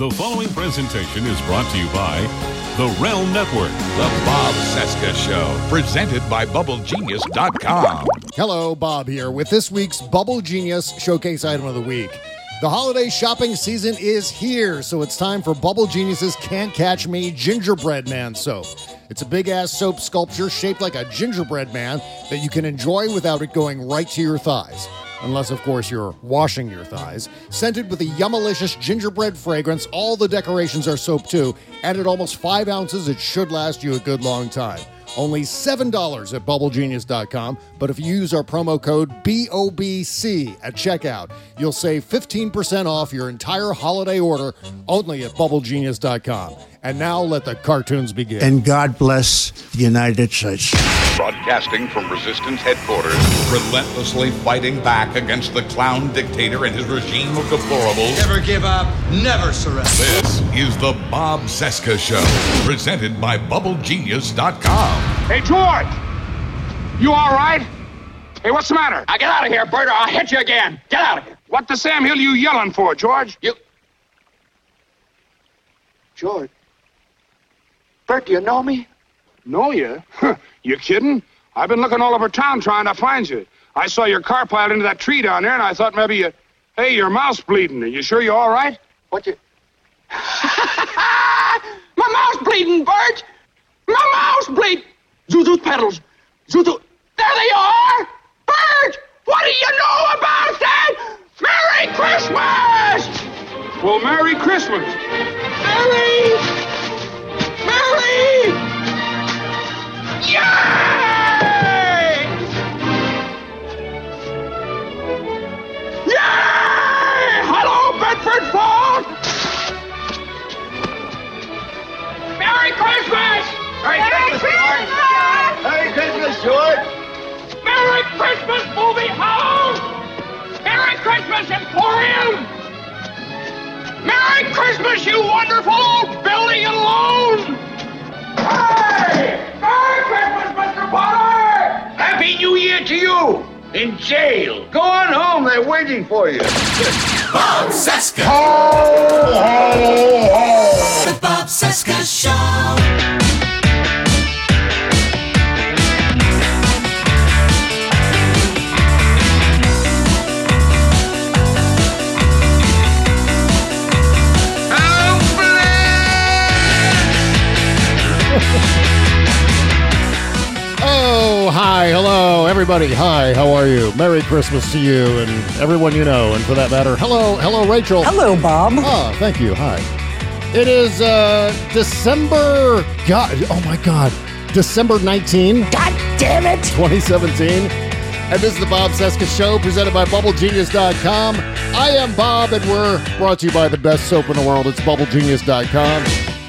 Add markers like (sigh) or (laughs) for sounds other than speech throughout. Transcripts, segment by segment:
The following presentation is brought to you by the Realm Network. The Bob Cesca Show, presented by BubbleGenius.com. Hello, Bob here with this week's Bubble Genius Showcase Item of the Week. The holiday shopping season is here, so it's time for Bubble Genius's Can't Catch Me Gingerbread Man soap. It's a big ass soap sculpture shaped like a gingerbread man that you can enjoy without it going right to your thighs. Unless, of course, you're washing your thighs. Scented with a yummalicious gingerbread fragrance, all the decorations are soap too, and at almost five ounces, it should last you a good long time. Only $7 at bubblegenius.com, but if you use our promo code BOBC at checkout, you'll save 15% off your entire holiday order only at bubblegenius.com. And now let the cartoons begin. and God bless the United States. Broadcasting from Resistance headquarters, relentlessly fighting back against the clown dictator and his regime of deplorables. Never give up, never surrender. This is the Bob Cesca Show, presented by BubbleGenius.com. Hey, George! You all right? Hey, what's the matter? I get out of here, Bert, or I'll hit you again. Get out of here. What the Sam Hill are you yelling for, George? You. George. Bert, do you know me? Know you? you kidding? I've been looking all over town trying to find you. I saw your car piled into that tree down there, and I thought maybe you. Hey, your mouth's bleeding. Are you sure you're all right? What you. (laughs) My mouth's bleeding, Bert! My mouth's bleeding! Zuzu's petals! Zuzu. There they are! Bert! What do you know about that? Merry Christmas! Well, Merry Christmas. Merry! Merry! Yay! Yay! Merry Christmas! Merry, Christmas! Merry Christmas, George. Merry Christmas, movie house! Merry Christmas, Emporium! Merry Christmas, you wonderful old building and loan! Hey! Merry Christmas, Mr. Potter! Happy New Year to you. In jail. Go on home. They're waiting for you. Bob Cesca. The Bob Cesca Show. Oh, hi, hello, everybody. Hi, how are you? Merry Christmas to you and everyone you know, and for that matter, hello, hello, Rachel. Hello, Bob. Ah, thank you. Hi. It is uh December. God, oh my God, December 19, God damn it! 2017. And this is the Bob Cesca Show presented by BubbleGenius.com. I am Bob, and we're brought to you by the best soap in the world. It's BubbleGenius.com.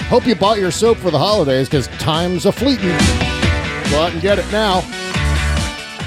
Hope you bought your soap for the holidays because time's a fleeting. Go out and get it now.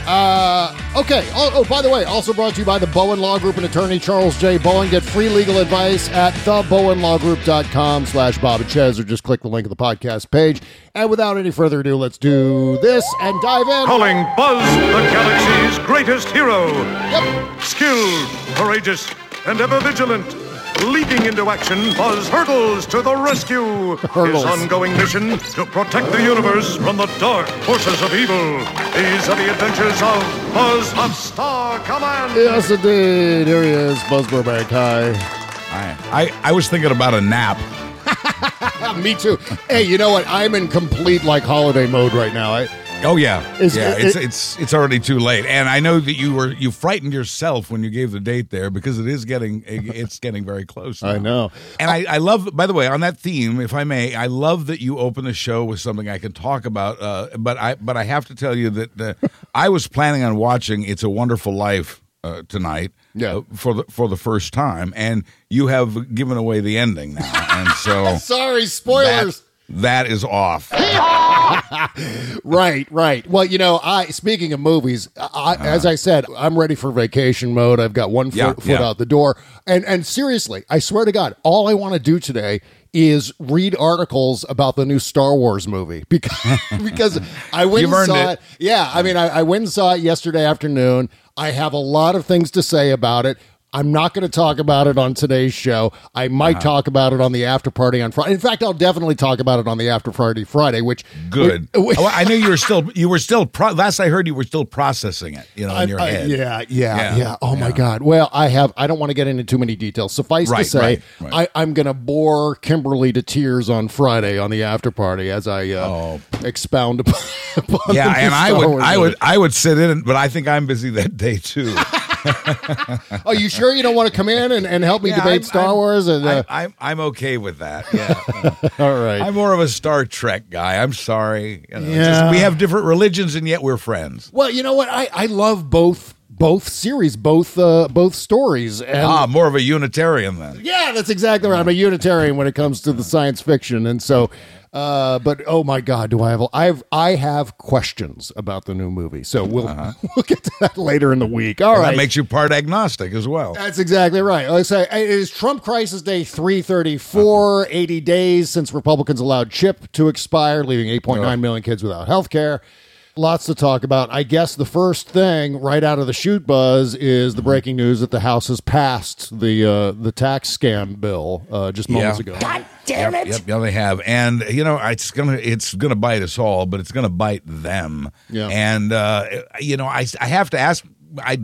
Uh, okay. Oh, oh, by the way, also brought to you by the Bowen Law Group and attorney Charles J. Bowen. Get free legal advice at thebowenlawgroup.com slash Bob and Chez, or just click the link of the podcast page. And without any further ado, let's do this and dive in. Calling Buzz, the galaxy's greatest hero. Yep. Skilled, courageous, and ever vigilant. Leaping into action, Buzz hurdles to the rescue. Hurdles. (laughs) His ongoing mission to protect the universe from the dark forces of evil. These are the adventures of Buzz of Star Command. Yes, indeed. Here he is, Buzz Burbank. Hi. I, I, I was thinking about a nap. (laughs) Me too. Hey, you know what? I'm in complete like holiday mode right now. I, Oh yeah, Is- yeah. it- it's it's it's already too late, and I know that you were you frightened yourself when you gave the date there because it is getting it's getting very close. I know. And I, I love, by the way, on that theme, if I may, I love that you open the show with something I can talk about. Uh, but I, but I have to tell you that uh, I was planning on watching "It's a Wonderful Life" uh, tonight, Yeah. uh, for the for the first time, and you have given away the ending now, and so (laughs) Sorry, that, spoilers. that is off. (laughs) Right, right. Well, you know, I speaking of movies, I, uh-huh. as I said, I'm ready for vacation mode. I've got one foot, Yeah, foot yeah. out the door, and and seriously, I swear to God, all I want to do today is read articles about the new Star Wars movie (laughs) because because I went and saw it. it. Yeah, I mean, I, I went and saw it yesterday afternoon. I have a lot of things to say about it. I'm not going to talk about it on today's show. I might talk about it on the after party on Friday. In fact, I'll definitely talk about it on the after party Friday. Which Good. (laughs) which- Oh, I knew you were still you were still pro- last I heard you were still processing it, you know, in your I- I- head. yeah, yeah, Yeah, yeah, Oh my. God. Well, I have. I don't want to get into too many details. Suffice to say, right, right. I, I'm going to bore Kimberly to tears on Friday on the after party as I uh, expound upon. (laughs) Oh. Yeah, and I would I would I would sit in, but I think I'm busy that day too. (laughs) Oh, you sure you don't want to come in and, and help me Yeah, debate I'm- Star I'm- Wars? And uh, I'm, I'm I'm okay with that. Yeah. (laughs) all right. I'm more of a Star Trek guy. I'm sorry. You know, Yeah. just we have different religions and yet we're friends. well, you know what? I, I love both both series, both uh, both stories, and Ah, more of a Unitarian then. Yeah, that's exactly right. I'm a Unitarian when it comes to the science fiction, and so. Uh, but oh my God, do I have I have I have questions about the new movie? So we'll (laughs) we'll get to that later in the week. All And right, That makes you part agnostic as well. that's exactly right. Let's say it is Trump Crisis Day 334, 80 days since Republicans allowed CHIP to expire, leaving 8.9 million kids without health care. Lots to talk about. I guess the first thing right out of the chute buzz is the breaking news that the House has passed the uh, the tax scam bill uh, just moments Yeah. ago. God damn yep, it! yep, yeah, they have, and you know, it's gonna it's gonna bite us all, but it's gonna bite them. Yeah. and uh, you know, I I have to ask. I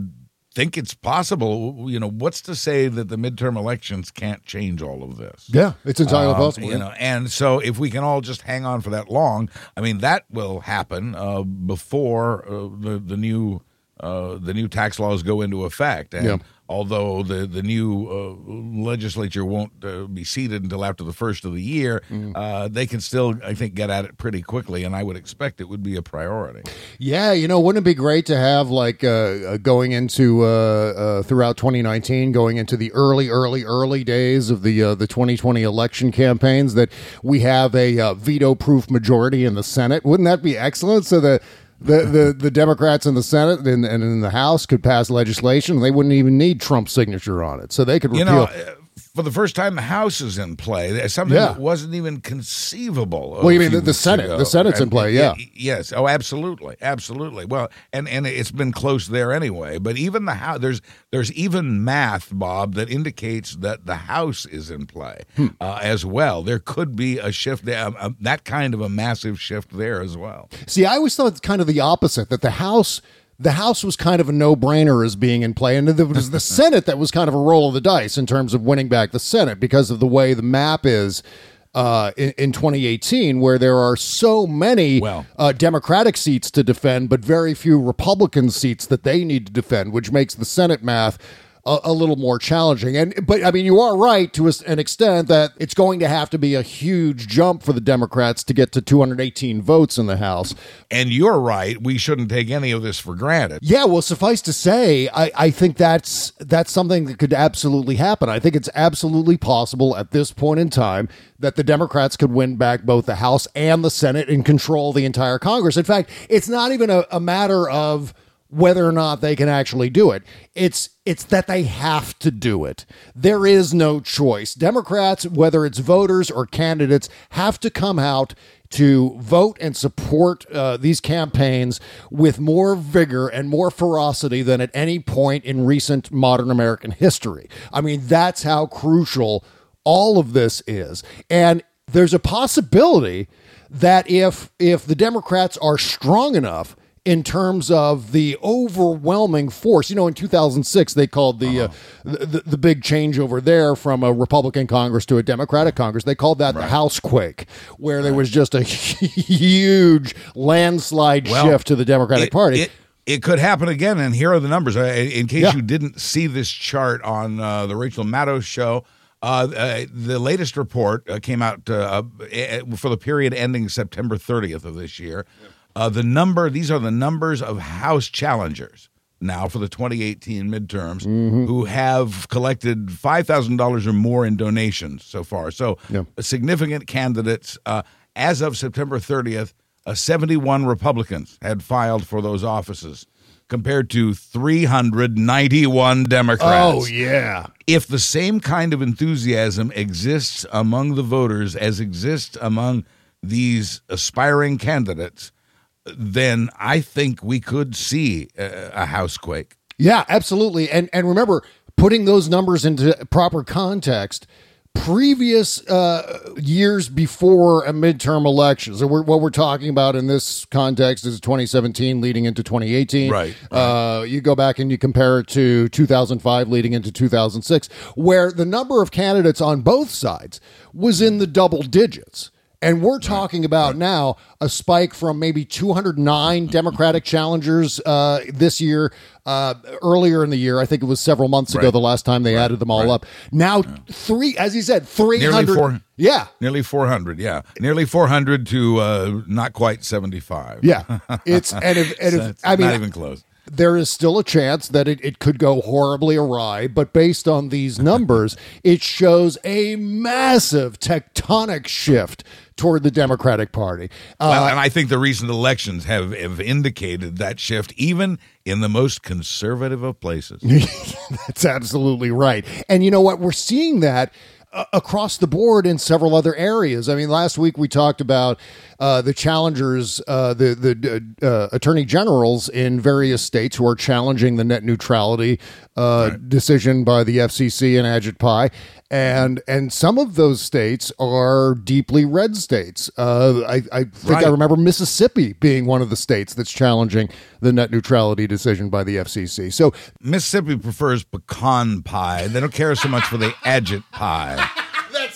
think it's possible. You know, what's to say that the midterm elections can't change all of this? Yeah, it's entirely Um, possible. You yeah. know, and so if we can all just hang on for that long, I mean, that will happen uh, before uh, the the new uh, the new tax laws go into effect. And Yeah. although the the new uh, legislature won't uh, be seated until after the first of the year, Mm. uh, they can still, I think, get at it pretty quickly, and I would expect it would be a priority. Yeah, you know, wouldn't it be great to have like uh, going into uh, uh, throughout 2019, going into the early, early, early days of the uh, the 2020 election campaigns, that we have a uh, veto-proof majority in the Senate? Wouldn't that be excellent? So that the, the, the Democrats in the Senate and, and in the House could pass legislation. They wouldn't even need Trump's signature on it, so they could You repeal. know. For the first time, the House is in play. Something Yeah. that wasn't even conceivable. Well, you mean the- the Senate. ago. The Senate's in play, yeah. Yes. Oh, absolutely, absolutely. Well, and and it's been close there anyway. But even the House, there's there's even math, Bob, that indicates that the House is in play Hmm. uh, as well. There could be a shift there, um, um, that kind of a massive shift there as well. See, I always thought it's kind of the opposite that the House the House was kind of a no-brainer as being in play, and it was the (laughs) Senate that was kind of a roll of the dice in terms of winning back the Senate because of the way the map is uh, in, in 2018, where there are so many Well- uh, Democratic seats to defend, but very few Republican seats that they need to defend, which makes the Senate math a, a little more challenging. And but I mean, you are right to an extent that it's going to have to be a huge jump for the Democrats to get to 218 votes in the House. And you're right. We shouldn't take any of this for granted. Yeah, well, suffice to say, I, I think that's that's something that could absolutely happen. I think it's absolutely possible at this point in time that the Democrats could win back both the House and the Senate and control the entire Congress. In fact, it's not even a, a matter of whether or not they can actually do it. It's it's that they have to do it. There is no choice. Democrats, whether it's voters or candidates, have to come out to vote and support uh, these campaigns with more vigor and more ferocity than at any point in recent modern American history. I mean, that's how crucial all of this is. And there's a possibility that if if the Democrats are strong enough in terms of the overwhelming force. You know, in 2006, they called the, uh, the, the big changeover there from a Republican Congress to a Democratic Congress. They called that the House quake, where there was just a (laughs) huge landslide Well, shift to the Democratic it, Party. It, it could happen again, and here are the numbers. In case Yeah. you didn't see this chart on uh, the Rachel Maddow show, uh, uh, the latest report uh, came out uh, uh, for the period ending September 30th of this year. Uh, the number; these are the numbers of House challengers now for the 2018 midterms Mm-hmm. who have collected five thousand dollars or more in donations so far. So, Yeah. significant candidates uh, as of September 30th. Uh, 71 Republicans had filed for those offices, compared to 391 Democrats. oh, yeah. If the same kind of enthusiasm exists among the voters as exists among these aspiring candidates, then I think we could see a, a housequake. Yeah, absolutely. And and remember, putting those numbers into proper context, previous uh, years before a midterm election. So we're, what we're talking about in this context is 2017 leading into 2018. Right, Uh, you go back and you compare it to 2005 leading into 2006, where the number of candidates on both sides was in the double digits. And we're talking about now a spike from maybe 209 Democratic challengers uh, this year. Uh, earlier in the year, I think it was several months ago, Right. the last time they added them all up. Now, three, as he said, Nearly 300. four. Yeah. Nearly 400, yeah. Nearly 400 to uh, not quite 75. Yeah. It's, and if, and (laughs) if, I mean, not even close. there is still a chance that it, it could go horribly awry, but based on these (laughs) numbers, it shows a massive tectonic shift toward the Democratic Party. well, Uh, and I think the recent elections have, have indicated that shift, even in the most conservative of places. (laughs) That's absolutely right. And you know what? We're seeing that across the board in several other areas. I mean, last week we talked about uh, the challengers, uh, the the uh, attorney generals in various states who are challenging the net neutrality uh, decision by the FCC and Ajit Pai. And and some of those states are deeply red states. Uh, I, I think I remember Mississippi being one of the states that's challenging the net neutrality decision by the FCC. So Mississippi prefers pecan pie. They don't care so much for the agit pie.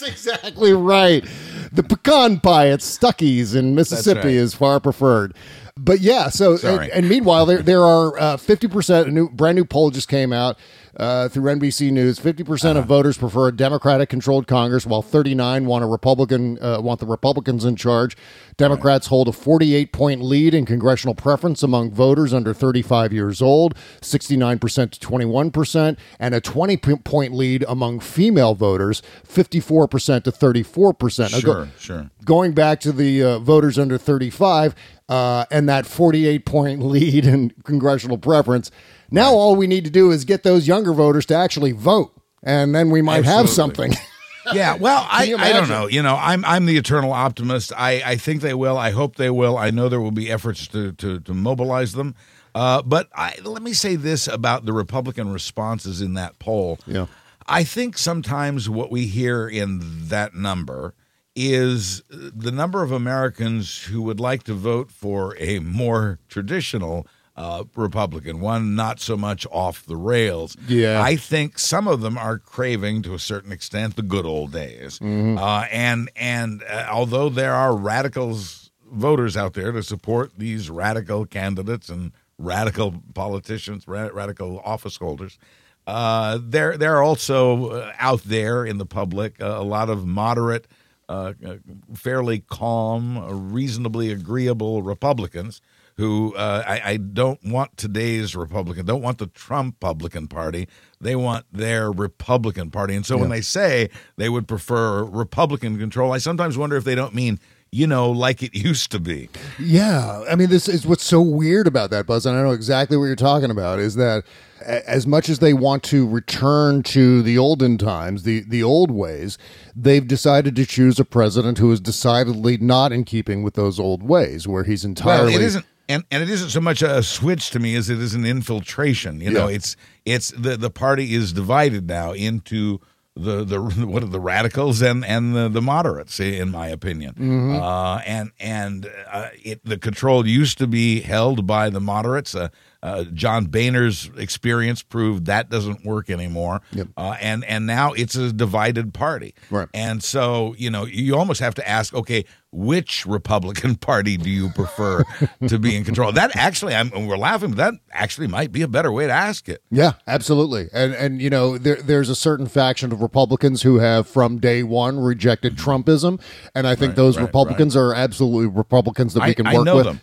Exactly right. The pecan pie at Stuckey's in Mississippi right. is far preferred. But yeah, so and, and meanwhile, there there are uh, fifty percent. A new brand new poll just came out uh, through NBC News. Fifty percent Uh-huh. of voters prefer a Democratic controlled Congress, while thirty nine want a Republican uh, want the Republicans in charge. Democrats hold a forty eight point lead in congressional preference among voters under thirty five years old, sixty nine percent to twenty one percent, and a 20-point lead among female voters, fifty four percent to thirty four percent. Sure, sure. Going back to the uh, voters under 35 uh, and that 48 point (laughs) lead in congressional preference, now all we need to do is get those younger voters to actually vote, and then we might have something. (laughs) Yeah, well, I, I don't know. You know, I'm I'm the eternal optimist. I, I think they will. I hope they will. I know there will be efforts to to, to mobilize them. Uh, but I, let me say this about the Republican responses in that poll. Yeah. I think sometimes what we hear in that number is the number of Americans who would like to vote for a more traditional uh, Republican, one not so much off the rails. Yeah. I think some of them are craving, to a certain extent, the good old days. Uh, and and uh, although there are radicals voters out there to support these radical candidates and radical politicians, ra- radical office holders. Uh, there, there are also uh, out there in the public uh, a lot of moderate, uh, uh, fairly calm, uh, reasonably agreeable Republicans who uh, I, I don't want today's Republican, don't want the Trump Republican Party. They want their Republican Party. And so when they say they would prefer Republican control, I sometimes wonder if they don't mean, you know, like it (laughs) used to be. Yeah, I mean, this is what's so weird about that, Buzz, and I know exactly what you're talking about. Is that as much as they want to return to the olden times, the the old ways, they've decided to choose a president who is decidedly not in keeping with those old ways, where he's entirely. Well, it isn't, and, and it isn't so much a switch to me as it is an infiltration. You know, Yeah. it's it's the the party is divided now into the the (laughs) what are the radicals and and the, the moderates, in my opinion. Mm-hmm. Uh, and and uh, it the control used to be held by the moderates. Uh, uh, John Boehner's experience proved that doesn't work anymore. Yep. Uh, and and now it's a divided party. Right. And so, you know, you almost have to ask, okay, which Republican (laughs) Party do you prefer (laughs) to be in control? That actually, I'm, we're laughing, but that actually might be a better way to ask it. Yeah, absolutely. And and you know, there there's a certain faction of Republicans who have from day one rejected Trumpism, and I think Right, those right, Republicans are absolutely Republicans that we I, can I work know with. them.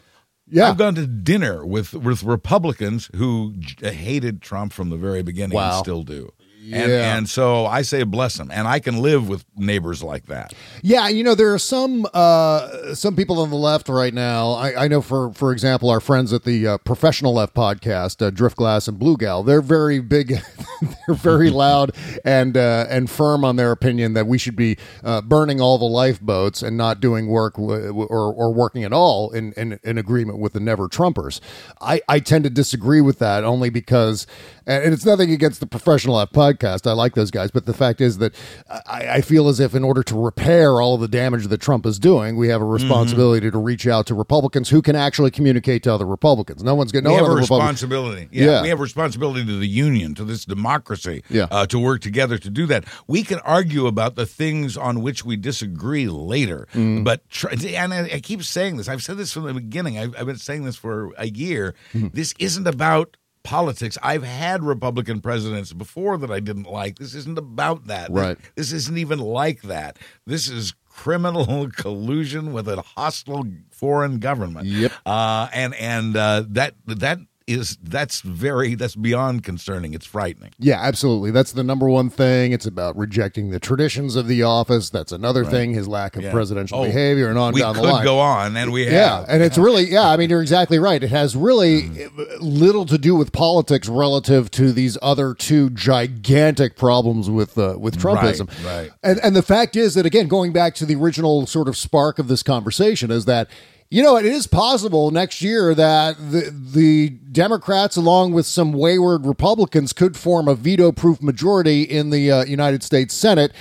Yeah. I've gone to dinner with with Republicans who j- hated Trump from the very beginning Wow. and still do. And, Yeah. and so I say bless them, and I can live with neighbors like that. Yeah, you know there are some uh, some people on the left right now. I, I know, for for example, our friends at the uh, Professional Left podcast, uh, Driftglass and Blue Gal. They're very big, (laughs) they're very (laughs) loud and uh, and firm on their opinion that we should be uh, burning all the lifeboats and not doing work w- w- or or working at all in in, in agreement with the Never Trumpers. I I tend to disagree with that only because And, it's nothing against the Professional Life podcast. I like those guys, but the fact is that I, I feel as if in order to repair all of the damage that Trump is doing, we have a responsibility to reach out to Republicans who can actually communicate to other Republicans. No one's going. No we have a responsibility. Yeah, Yeah. we have a responsibility to the union, to this democracy, Yeah. uh, to work together to do that. We can argue about the things on which we disagree later, Mm. but tr- and I, I keep saying this. I've said this from the beginning. I've, I've been saying this for a year. Mm-hmm. This isn't about. Politics. I've had Republican presidents before that I didn't like. This isn't about that. Right. This isn't even like that. This is criminal (laughs) collusion with a hostile foreign government. Yep. Uh, and and uh, that that is that's very that's beyond concerning. It's frightening. Yeah, absolutely. That's the number one thing. It's about rejecting the traditions of the office. That's another thing. His lack of Yeah. presidential Oh, behavior and on we down the line. go on, and we Yeah, have. and it's (laughs) really yeah. I mean, you're exactly right. It has really little to do with politics relative to these other two gigantic problems with uh, with Trumpism. Right, right. And and the fact is that again, going back to the original sort of spark of this conversation, is that you know it is possible next year that the the Democrats, along with some wayward Republicans, could form a veto-proof majority in the uh, United States Senate,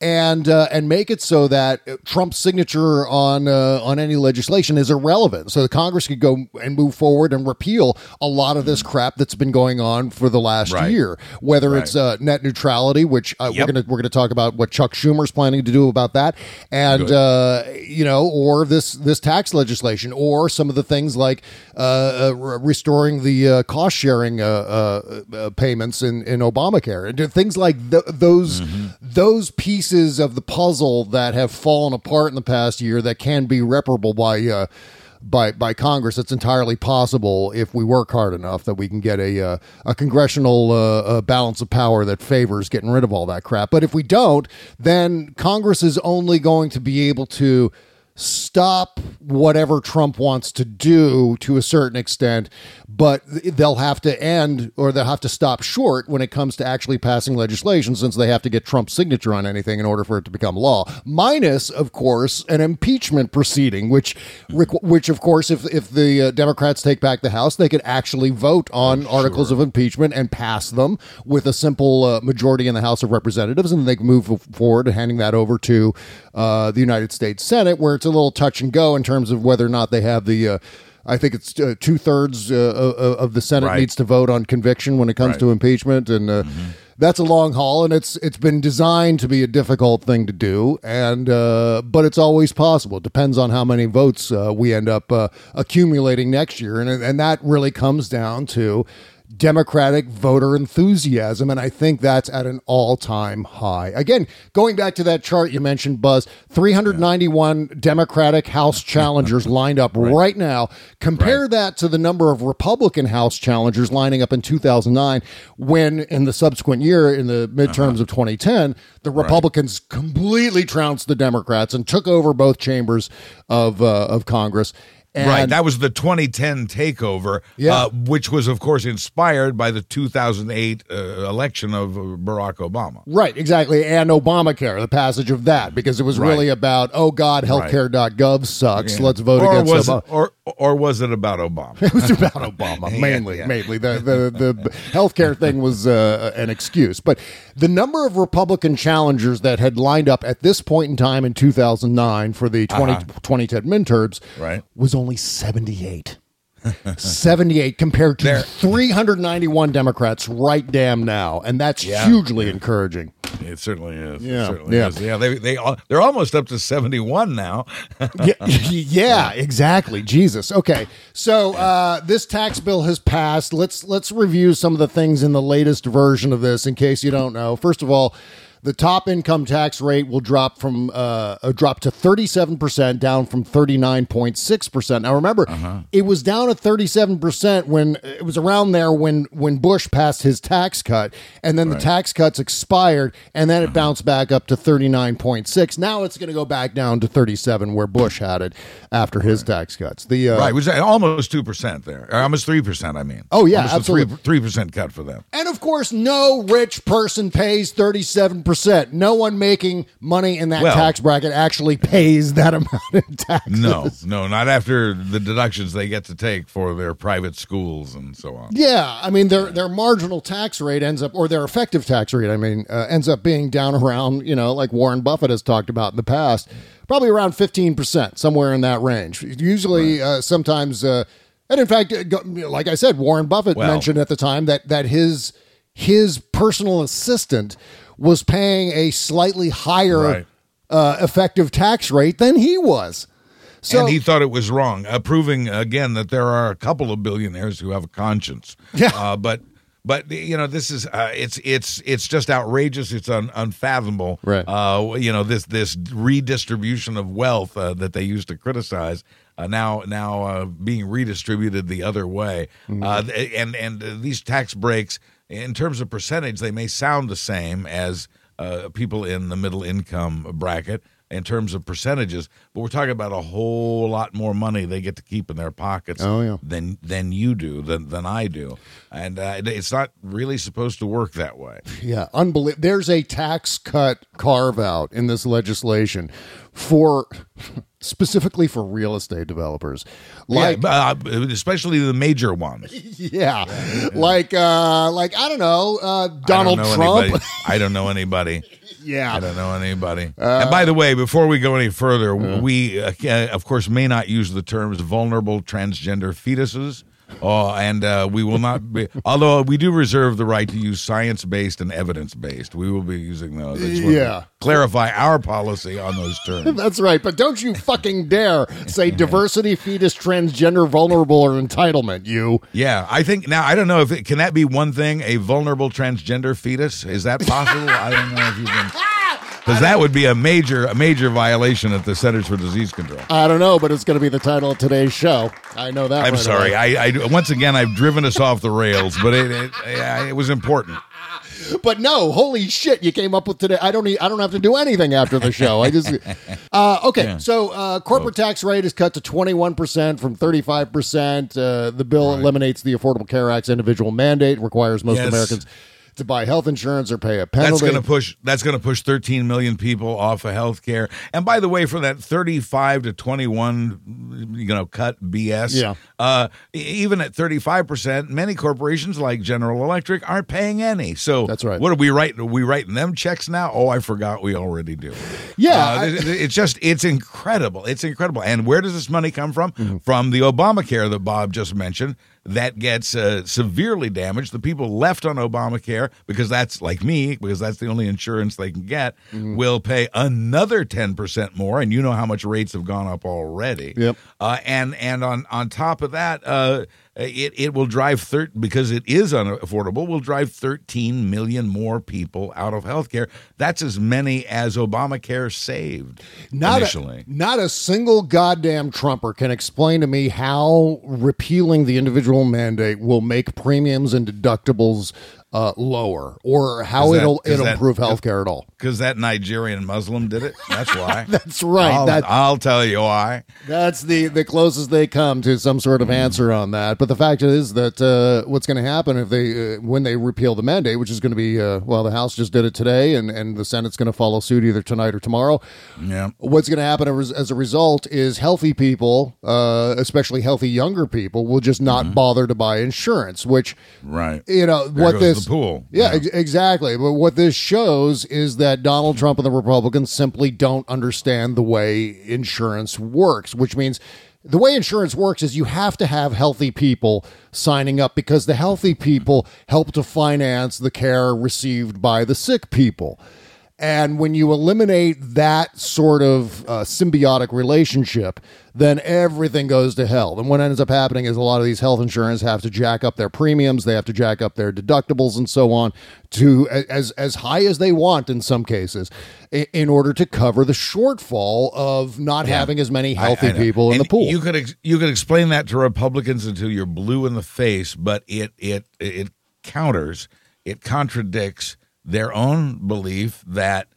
and uh, and make it so that Trump's signature on uh, on any legislation is irrelevant. So the Congress could go and move forward and repeal a lot of this crap that's been going on for the last Right. year. Whether Right. it's uh, net neutrality, which uh, Yep. we're gonna we're gonna talk about what Chuck Schumer's planning to do about that, and uh, you know, or this this tax legislation, or some of the things like uh, uh, restoring the uh, cost sharing uh, uh, uh, payments in in Obamacare, and things like th- those Mm-hmm. those pieces of the puzzle that have fallen apart in the past year that can be reparable by. Uh, by by Congress, it's entirely possible if we work hard enough that we can get a uh, a congressional uh, uh, balance of power that favors getting rid of all that crap. But if we don't, then Congress is only going to be able to stop whatever Trump wants to do to a certain extent, but they'll have to end or they'll have to stop short when it comes to actually passing legislation since they have to get Trump's signature on anything in order for it to become law. Minus, of course, an impeachment proceeding, which which of course if if the uh, Democrats take back the House, they could actually vote on articles of impeachment and pass them with a simple uh, majority in the House of Representatives, and they can move forward to handing that over to uh, the United States Senate, where it's a little touch and go in terms of whether or not they have the. Uh, I think it's uh, two thirds uh, of the Senate Right. needs to vote on conviction when it comes Right. to impeachment, and uh, that's a long haul, and it's it's been designed to be a difficult thing to do, and uh, but it's always possible. It depends on how many votes uh, we end up uh, accumulating next year, and and that really comes down to. Democratic voter enthusiasm, and I think that's at an all time high. Again, going back to that chart you mentioned, Buzz, 391 Democratic House challengers (laughs) lined up right, now. Compare that to the number of Republican House challengers lining up in 2009, when in the subsequent year, in the midterms of 2010, the Republicans completely trounced the Democrats and took over both chambers of, uh, of Congress. And right, that was the 2010 takeover, Yeah. uh, which was, of course, inspired by the 2008 uh, election of uh, Barack Obama. Right, exactly. And Obamacare, the passage of that, because it was Right. really about, oh God, healthcare.gov sucks. Let's vote or against was Obama. it, or or was it about Obama? (laughs) It was about Obama (laughs) mainly. yeah. Mainly, the the the healthcare thing was uh, an excuse, but the number of Republican challengers that had lined up at this point in time in 2009 for the 20, 2010 midterms Uh-huh. Right. was only 78. 78 compared to There- 391 Democrats right damn now, and that's Yeah. hugely encouraging. It certainly is. Yeah, it certainly yeah. is. Yeah, They they they're almost up to 71 now. (laughs) yeah, yeah, exactly. Jesus. Okay, so uh, this tax bill has passed. Let's let's review some of the things in the latest version of this, in case you don't know. First of all. The top income tax rate will drop from uh, uh, drop to thirty seven percent, down from thirty nine point six percent. Now remember, it was down at thirty seven percent when it was around there when when Bush passed his tax cut, and then the tax cuts expired, and then it bounced back up to thirty nine point six. Now it's going to go back down to thirty seven, where Bush had it after his tax cuts. The uh, right, was almost 2% there. Or almost 3%, I mean. Oh, yeah, almost absolutely. A 3, 3% cut for them. And of course, no rich person pays 37% percent. No one making money in that Well- tax bracket actually pays that (laughs) amount in taxes. No, no, not after the deductions they get to take for their private schools and so on. Yeah, I mean their their marginal tax rate ends up, or their effective tax rate, I mean, uh, ends up being down around you know like Warren Buffett has talked about in the past, probably around fifteen percent, somewhere in that range. Usually, uh, sometimes, uh, and in fact, uh, like I said, Warren Buffett Well- mentioned at the time that that his his personal assistant was paying a slightly higher Right. uh, effective tax rate than he was. So and he thought it was wrong, uh, proving again that there are a couple of billionaires who have a conscience. Yeah. Uh, but but you know this is uh, it's it's it's just outrageous. It's un, unfathomable. Right. Uh, you know this this redistribution of wealth uh, that they used to criticize. Uh, now, now uh, being redistributed the other way, Mm-hmm. uh, and and uh, these tax breaks, in terms of percentage, they may sound the same as uh, people in the middle income bracket in terms of percentages, but we're talking about a whole lot more money they get to keep in their pockets Oh, yeah. than than you do, than than I do, and uh, it's not really supposed to work that way. Yeah, unbelievable. There's a tax cut carve out in this legislation for specifically for real estate developers. Like, yeah, uh, especially the major ones. (laughs) yeah, like, uh, like I don't know, uh, Donald I don't know Trump. (laughs) I don't know anybody. yeah, I don't know anybody. Uh, and by the way, before we go any further, we, uh, uh, of course, may not use the terms vulnerable transgender fetuses. Oh, and uh, we will not be. Although we do reserve the right to use science-based and evidence-based, we will be using those. I just want to Yeah. clarify our policy on those (laughs) terms. That's right, but don't you fucking dare say diversity, fetus, transgender, vulnerable, or entitlement. You Yeah, I think now I don't know if it, can that be one thing a vulnerable transgender fetus is that possible? I don't know if you can because that would be a major a major violation at the Centers for Disease Control. I don't know, but it's going to be the title of today's show. I know that. I'm right sorry. I, I once again I've driven us off the rails, but it it, yeah, it was important. but no, holy shit, you came up with today. I don't. Need, I don't have to do anything after the show. I just. (laughs) Uh, okay, so uh, corporate tax rate is cut to twenty one percent from thirty five percent. Uh, The bill eliminates the Affordable Care Act's individual mandate, requires most Yes. Americans to buy health insurance or pay a penalty. That's going to push. That's going to push 13 million people off of health care. And by the way, for that 35 to 21, you know, cut BS. Yeah. Uh, even at 35 percent, many corporations like General Electric aren't paying any. So That's right. What are we writing? Are we writing them checks now? Oh, I forgot we already do. Yeah, Uh, I- it's just it's incredible. It's incredible. And where does this money come from? Mm-hmm. From the Obamacare that Bob just mentioned. That gets uh, severely damaged. The people left on Obamacare because that's like me, because that's the only insurance they can get, Mm-hmm. will pay another ten percent more. And you know how much rates have gone up already. Yep. Uh, and and on on top of that, uh, Uh, it it will drive thir- because it is unaffordable. Will drive thirteen million more people out of healthcare. That's as many as Obamacare saved not initially. A, not a single goddamn Trumper can explain to me how repealing the individual mandate will make premiums and deductibles uh, lower, or how that- it'll it'll that- improve healthcare at all. Because that Nigerian Muslim did it. That's why. (laughs) That's right. I'll, That- I'll tell you why. That's the the closest they come to some sort of Mm. answer on that. But the fact is that uh, what's going to happen if they uh, when they repeal the mandate, which is going to be uh, well, the House just did it today, and and the Senate's going to follow suit either tonight or tomorrow. Yeah. What's going to happen as as a result is healthy people, uh, especially healthy younger people, will just not bother to buy insurance. Which Right. you know There what this the pool. Yeah, ex- exactly. But what this shows is that Donald Trump and the Republicans simply don't understand the way insurance works, which means the way insurance works is you have to have healthy people signing up because the healthy people help to finance the care received by the sick people. And when you eliminate that sort of uh, symbiotic relationship, then everything goes to hell. And what ends up happening is a lot of these health insurance have to jack up their premiums, they have to jack up their deductibles, and so on to as as high as they want in some cases, i- in order to cover the shortfall of not having as many healthy I know. people in the pool. You could ex- you could explain that to Republicans until you're blue in the face, but it it it counters, it contradicts their own belief that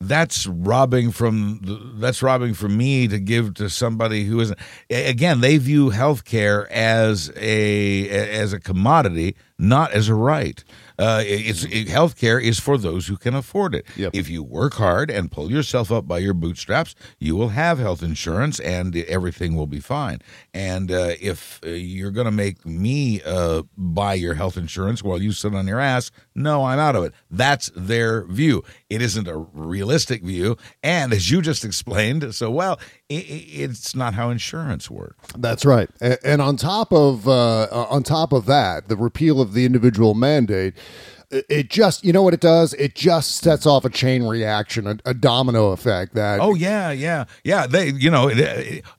that's robbing from that's robbing from me to give to somebody who isn't. Again, they view healthcare as a as a commodity, not as a right. Uh, it's it, healthcare is for those who can afford it. Yep. If you work hard and pull yourself up by your bootstraps, you will have health insurance and everything will be fine. And uh, if uh, you're going to make me uh, buy your health insurance while you sit on your ass, no, I'm out of it. That's their view. It isn't a realistic view. And as you just explained so well, i i- it's not how insurance works. That's right. A- And on top of uh, on top of that, the repeal of the individual mandate, it- just you know what it does? It just sets off a chain reaction, a, a domino effect that Oh yeah, yeah, yeah. They, you know,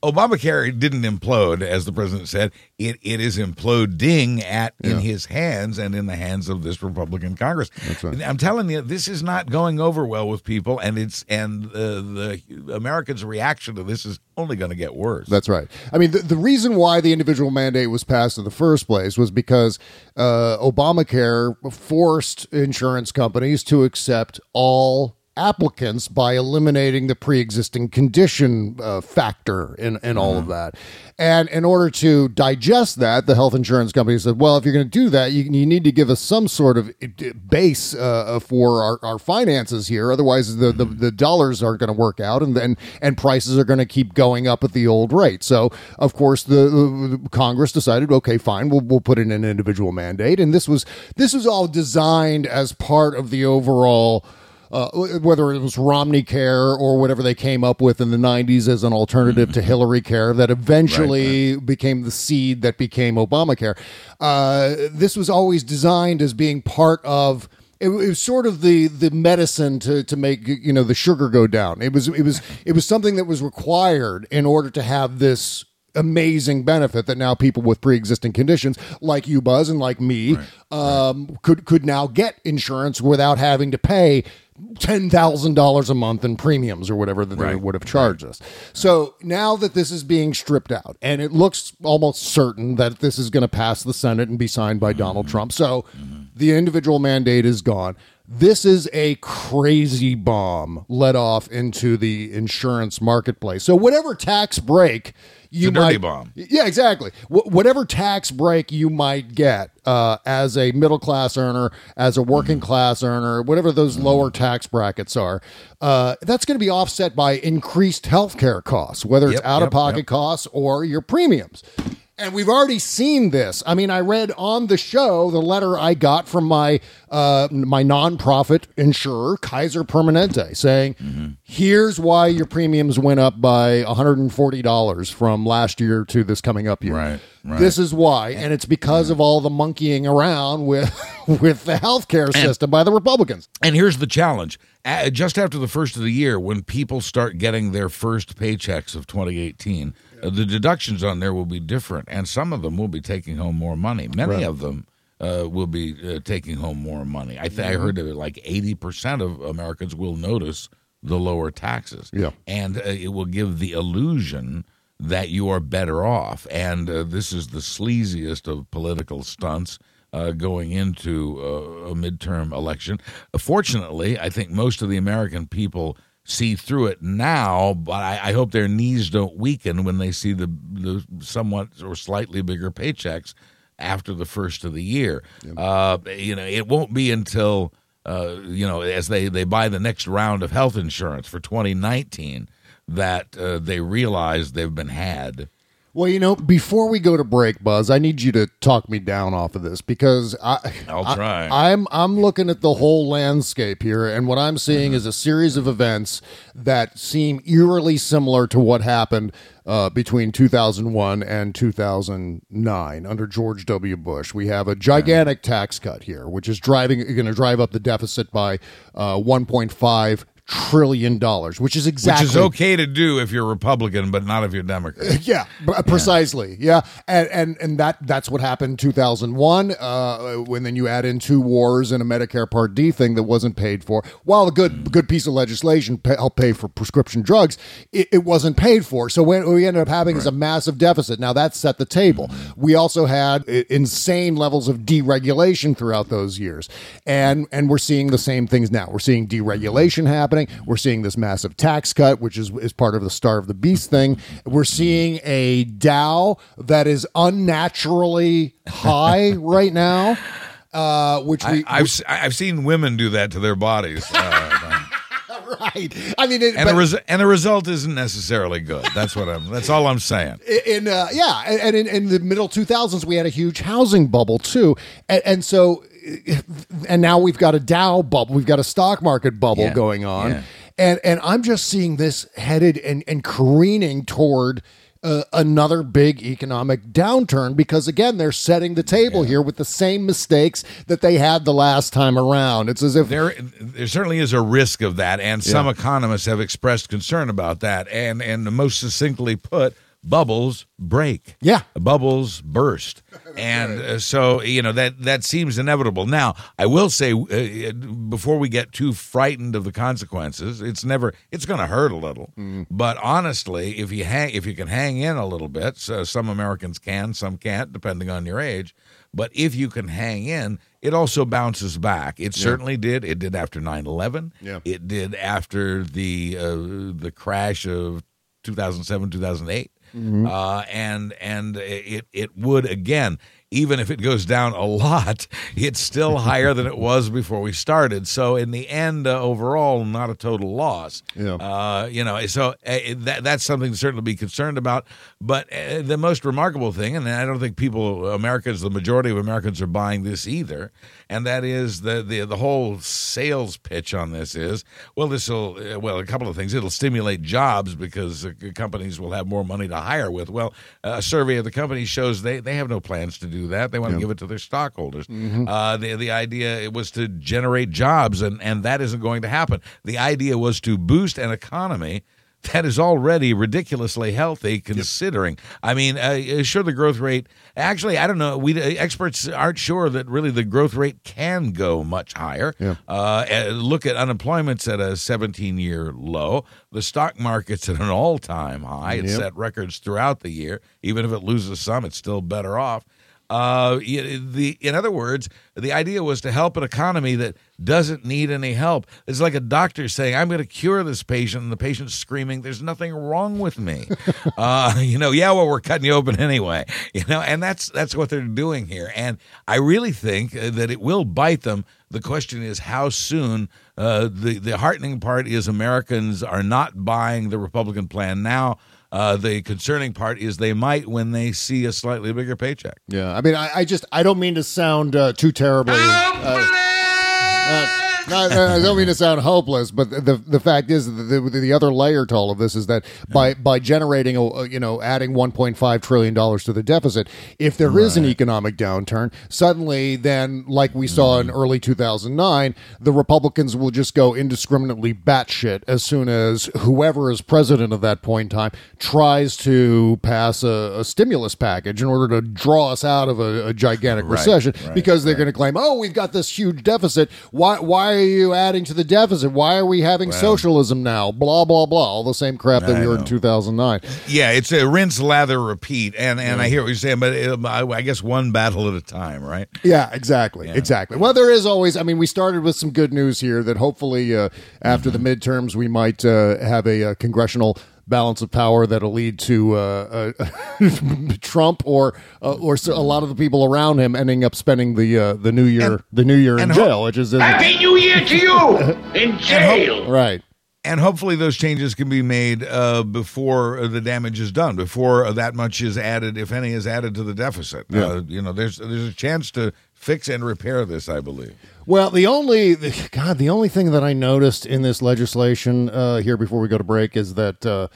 Obamacare didn't implode, as the president said. It it is imploding at in his hands and in the hands of this Republican Congress. Right. I'm telling you, this is not going over well with people, and it's and uh, the Americans' reaction to this is only going to get worse. That's right. I mean, the, the reason why the individual mandate was passed in the first place was because uh, Obamacare forced insurance companies to accept all applicants by eliminating the pre-existing condition uh, factor in, in all of that. And in order to digest that, the health insurance company said, well, if you're going to do that, you, you need to give us some sort of uh, base uh, for our, our finances here. Otherwise, the, the, the dollars aren't going to work out and then and prices are going to keep going up at the old rate. So, of course, the, the Congress decided, okay, fine, we'll, we'll put in an individual mandate. And this was this was all designed as part of the overall uh, whether it was Romney Care or whatever they came up with in the 90s as an alternative to Hillary Care that eventually became the seed that became Obamacare. Uh, this was always designed as being part of. It, it was sort of the the medicine to to make you know the sugar go down. It was it was it was something that was required in order to have this amazing benefit that now people with pre-existing conditions like you buzz and like me um, could could now get insurance without having to pay ten thousand dollars a month in premiums or whatever that they would have charged us. So now that this is being stripped out, and it looks almost certain that this is going to pass the Senate and be signed by Donald Trump, so the individual mandate is gone. This is a crazy bomb let off into the insurance marketplace. So whatever tax break you It's might, bomb. yeah, exactly. Wh- whatever tax break you might get uh, as a middle class earner, as a working Mm-hmm. class earner, whatever those lower tax brackets are, uh, that's going to be offset by increased healthcare costs, whether it's Yep, out of yep, pocket yep. costs or your premiums. And we've already seen this. I mean, I read on the show the letter I got from my uh, my nonprofit insurer, Kaiser Permanente, saying, Mm-hmm. "Here's why your premiums went up by 140 dollars from last year to this coming up year. Right, right. This is why, and it's because of all the monkeying around with (laughs) with the healthcare system by the Republicans. And here's the challenge. Just after the first of the year, when people start getting their first paychecks of 2018, uh, the deductions on there will be different, and some of them will be taking home more money. Many of them uh, will be uh, taking home more money. I, th- I heard that like 80% of Americans will notice the lower taxes. Yeah. And uh, it will give the illusion that you are better off. And uh, this is the sleaziest of political stunts uh, going into uh, a midterm election. Fortunately, I think most of the American people see through it now, but I, I hope their knees don't weaken when they see the, the somewhat or slightly bigger paychecks after the first of the year. Uh, you know, it won't be until uh, you know as they they buy the next round of health insurance for 2019 that uh, they realize they've been had. Well, you know, before we go to break, Buzz, I need you to talk me down off of this because I, I'll I- try. I'm I'm looking at the whole landscape here, and what I'm seeing is a series of events that seem eerily similar to what happened uh, between 2001 and 2009 under George W. Bush. We have a gigantic tax cut here, which is driving going to drive up the deficit by uh, 1.5 trillion dollars, which is exactly Which is okay to do if you're Republican, but not if you're Democrat. (laughs) yeah, b- precisely. Yeah, and and and that that's what happened in 2001 uh, when then you add in two wars and a Medicare Part D thing that wasn't paid for. While a good good piece of legislation pa helped pay for prescription drugs, it, it wasn't paid for. So what we ended up having is a massive deficit. Now that set the table. We also had insane levels of deregulation throughout those years, and and we're seeing the same things now. We're seeing deregulation happening. We're seeing this massive tax cut, which is is part of the Starve the Beast thing. We're seeing a Dow that is unnaturally high (laughs) right now. uh, which we I, I've s- I've seen women do that to their bodies, uh, (laughs) right. I mean, it, and but- the res- and the result isn't necessarily good. That's what I'm. That's all I'm saying. (laughs) in uh, yeah, and in, in the middle 2000s we had a huge housing bubble too, and, and so and now we've got a Dow bubble, we've got a stock market bubble Yeah, going on, yeah. and and I'm just seeing this headed and and careening toward. Uh, another big economic downturn because again they're setting the table here with the same mistakes that they had the last time around. It's as if There, there certainly is a risk of that, and some economists have expressed concern about that. And and most succinctly put, bubbles break. Yeah. bubbles burst, (laughs) and uh, so you know that that seems inevitable. Now, I will say uh, before we get too frightened of the consequences, it's never it's going to hurt a little. But honestly, if you hang if you can hang in a little bit, so some Americans can, some can't, depending on your age. But if you can hang in, it also bounces back. It certainly did. It did after 9-11. Yeah. It did after the uh, the crash of 2007, 2008. Uh, and and it it would again even if it goes down a lot it's still (laughs) higher than it was before we started. So in the end uh, overall not a total loss. Yeah. uh, you know so uh, that that's something to certainly be concerned about. But uh, the most remarkable thing and I don't think people Americans the majority of Americans are buying this either and that is the the the whole sales pitch on this is well this will uh, well a couple of things. It'll stimulate jobs because uh, companies will have more money to hire with. Well a survey of the companies shows they they have no plans to do that. They want to give it to their stockholders. Uh, the the idea it was to generate jobs and and that isn't going to happen. The idea was to boost an economy that is already ridiculously healthy considering i mean uh, sure the growth rate actually i don't know we uh, experts aren't sure that really the growth rate can go much higher. Yeah. uh, uh, look at unemployment's at a 17 year low. The stock market's at an all-time high. It Yep. set records throughout the year. Even if it loses some it's still better off uh, the in other words, the idea was to help an economy that doesn't need any help. It's like a doctor saying, "I'm going to cure this patient," and the patient's screaming, "There's nothing wrong with me." (laughs) uh, you know, yeah, well, we're cutting you open anyway. (laughs) You know, and that's that's what they're doing here. And I really think uh, that it will bite them. The question is how soon. Uh, the the heartening part is Americans are not buying the Republican plan now. Uh, the concerning part is they might when they see a slightly bigger paycheck. Yeah, I mean, I, I just I don't mean to sound uh, too terribly. Uh, uh, no, no, I don't mean to sound hopeless, but the the fact is that the, the other layer to all of this is that by by generating a you know adding 1.5 trillion dollars to the deficit, if there is an economic downturn, suddenly then like we saw in mm-hmm. early 2009, the Republicans will just go indiscriminately batshit as soon as whoever is president of that point in time tries to pass a, a stimulus package in order to draw us out of a, a gigantic recession right, because they're going to claim, oh, we've got this huge deficit. Why why are you adding to the deficit? Why are we having socialism now? Blah blah blah. All the same crap that I we heard in 2009. Yeah, it's a rinse, lather, repeat, and and I hear what you're saying, but it, I, I guess one battle at a time, right? Yeah, exactly, exactly. Well, there is always. I mean, we started with some good news here that hopefully uh, after the midterms we might uh, have a, uh congressional balance of power that'll lead to uh, uh, (laughs) Trump or uh, or so a lot of the people around him ending up spending the uh, the new year And- the new year in ho- jail, which is Happy New Year to you! (laughs) In jail! right. And hopefully those changes can be made uh, before the damage is done, before that much is added, if any, is added to the deficit. Yeah. Uh, you know, there's there's a chance to fix and repair this, I believe. Well, the only God, the only thing that I noticed in this legislation uh, here before we go to break is that uh,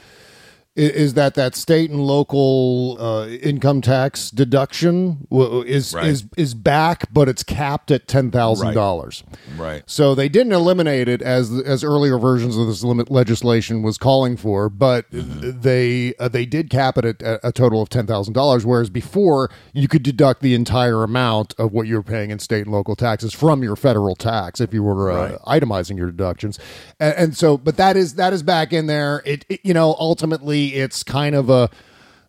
is that that state and local uh, income tax deduction w- is Right. is is back, but it's capped at ten thousand dollars. Right. So they didn't eliminate it as as earlier versions of this limit legislation was calling for, but Mm-hmm. they uh, they did cap it at a, total of ten thousand dollars, whereas before you could deduct the entire amount of what you were paying in state and local taxes from your federal tax if you were uh, itemizing your deductions, and, and so but that is that is back in there. It, it you know ultimately it's kind of a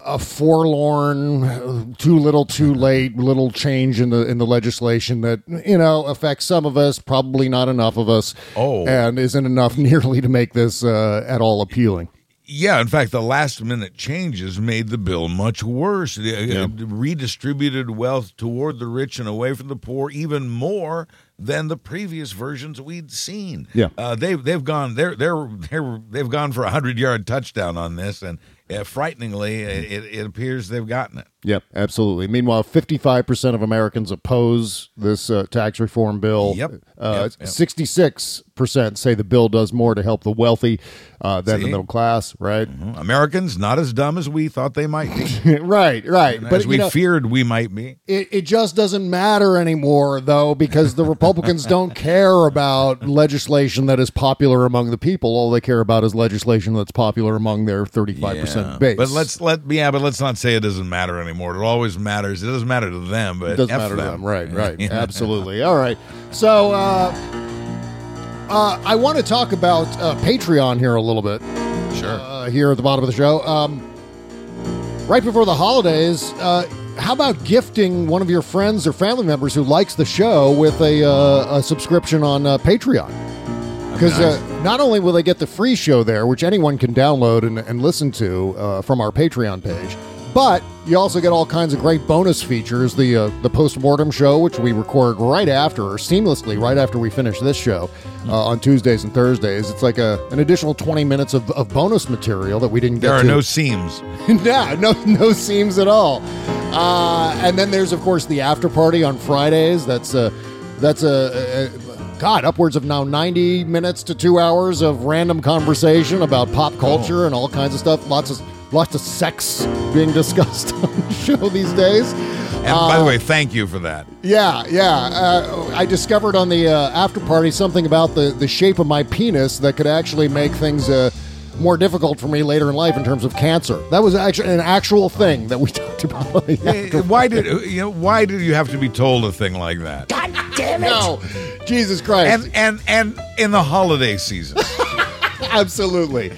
a forlorn, too little, too late, little change in the in the legislation that you know affects some of us, probably not enough of us, Oh. and isn't enough (laughs) nearly to make this uh, at all appealing. Yeah, in fact, the last minute changes made the bill much worse. It uh, redistributed wealth toward the rich and away from the poor even more than the previous versions we'd seen. Yeah. uh, they've they've gone they're they're they're they've gone for a hundred yard touchdown on this, and uh, frighteningly, it, it appears they've gotten it. Yep, absolutely. Meanwhile, 55% of Americans oppose this uh, tax reform bill. Yep. Uh, Yep, yep. 66% say the bill does more to help the wealthy uh, than the middle class, right? Americans not as dumb as we thought they might be, (laughs) right, right. and But as we know, feared we might be. it, it just doesn't matter anymore, though, because the Republicans (laughs) don't care about legislation that is popular among the people. All they care about is legislation that's popular among their 35% Yeah. base. But let's let yeah, but let's not say it doesn't matter anymore. It always matters. It doesn't matter to them, but It doesn't F matter to them. Right, right. (laughs) Absolutely. All right. So uh, uh, I want to talk about uh, Patreon here a little bit. Sure. Uh, here at the bottom of the show. Um, right before the holidays, uh, how about gifting one of your friends or family members who likes the show with a, uh, a subscription on uh, Patreon? Because uh, not only will they get the free show there, which anyone can download and, and listen to uh, from our Patreon page, but you also get all kinds of great bonus features. The uh, the post mortem show, which we record right after or seamlessly right after we finish this show uh, on Tuesdays and Thursdays. It's like a an additional twenty minutes of, of bonus material that we didn't get. There are to. no seams. (laughs) nah, no, no seams at all. Uh, and then there's of course the after party on Fridays. That's a that's a, a God upwards of now 90 minutes to two hours of random conversation about pop culture and all kinds of stuff. Lots of lots of sex being discussed (laughs) on the show these days. And by the way, thank you for that. Yeah, yeah. Uh, I discovered on the uh, after party something about the, the shape of my penis that could actually make things uh, more difficult for me later in life in terms of cancer. That was actually an actual thing that we (laughs) talked about. on the Eh, after Why did you know? Why did you have to be told a thing like that? God damn it! No, Jesus Christ. And and and in the holiday season, (laughs) Absolutely.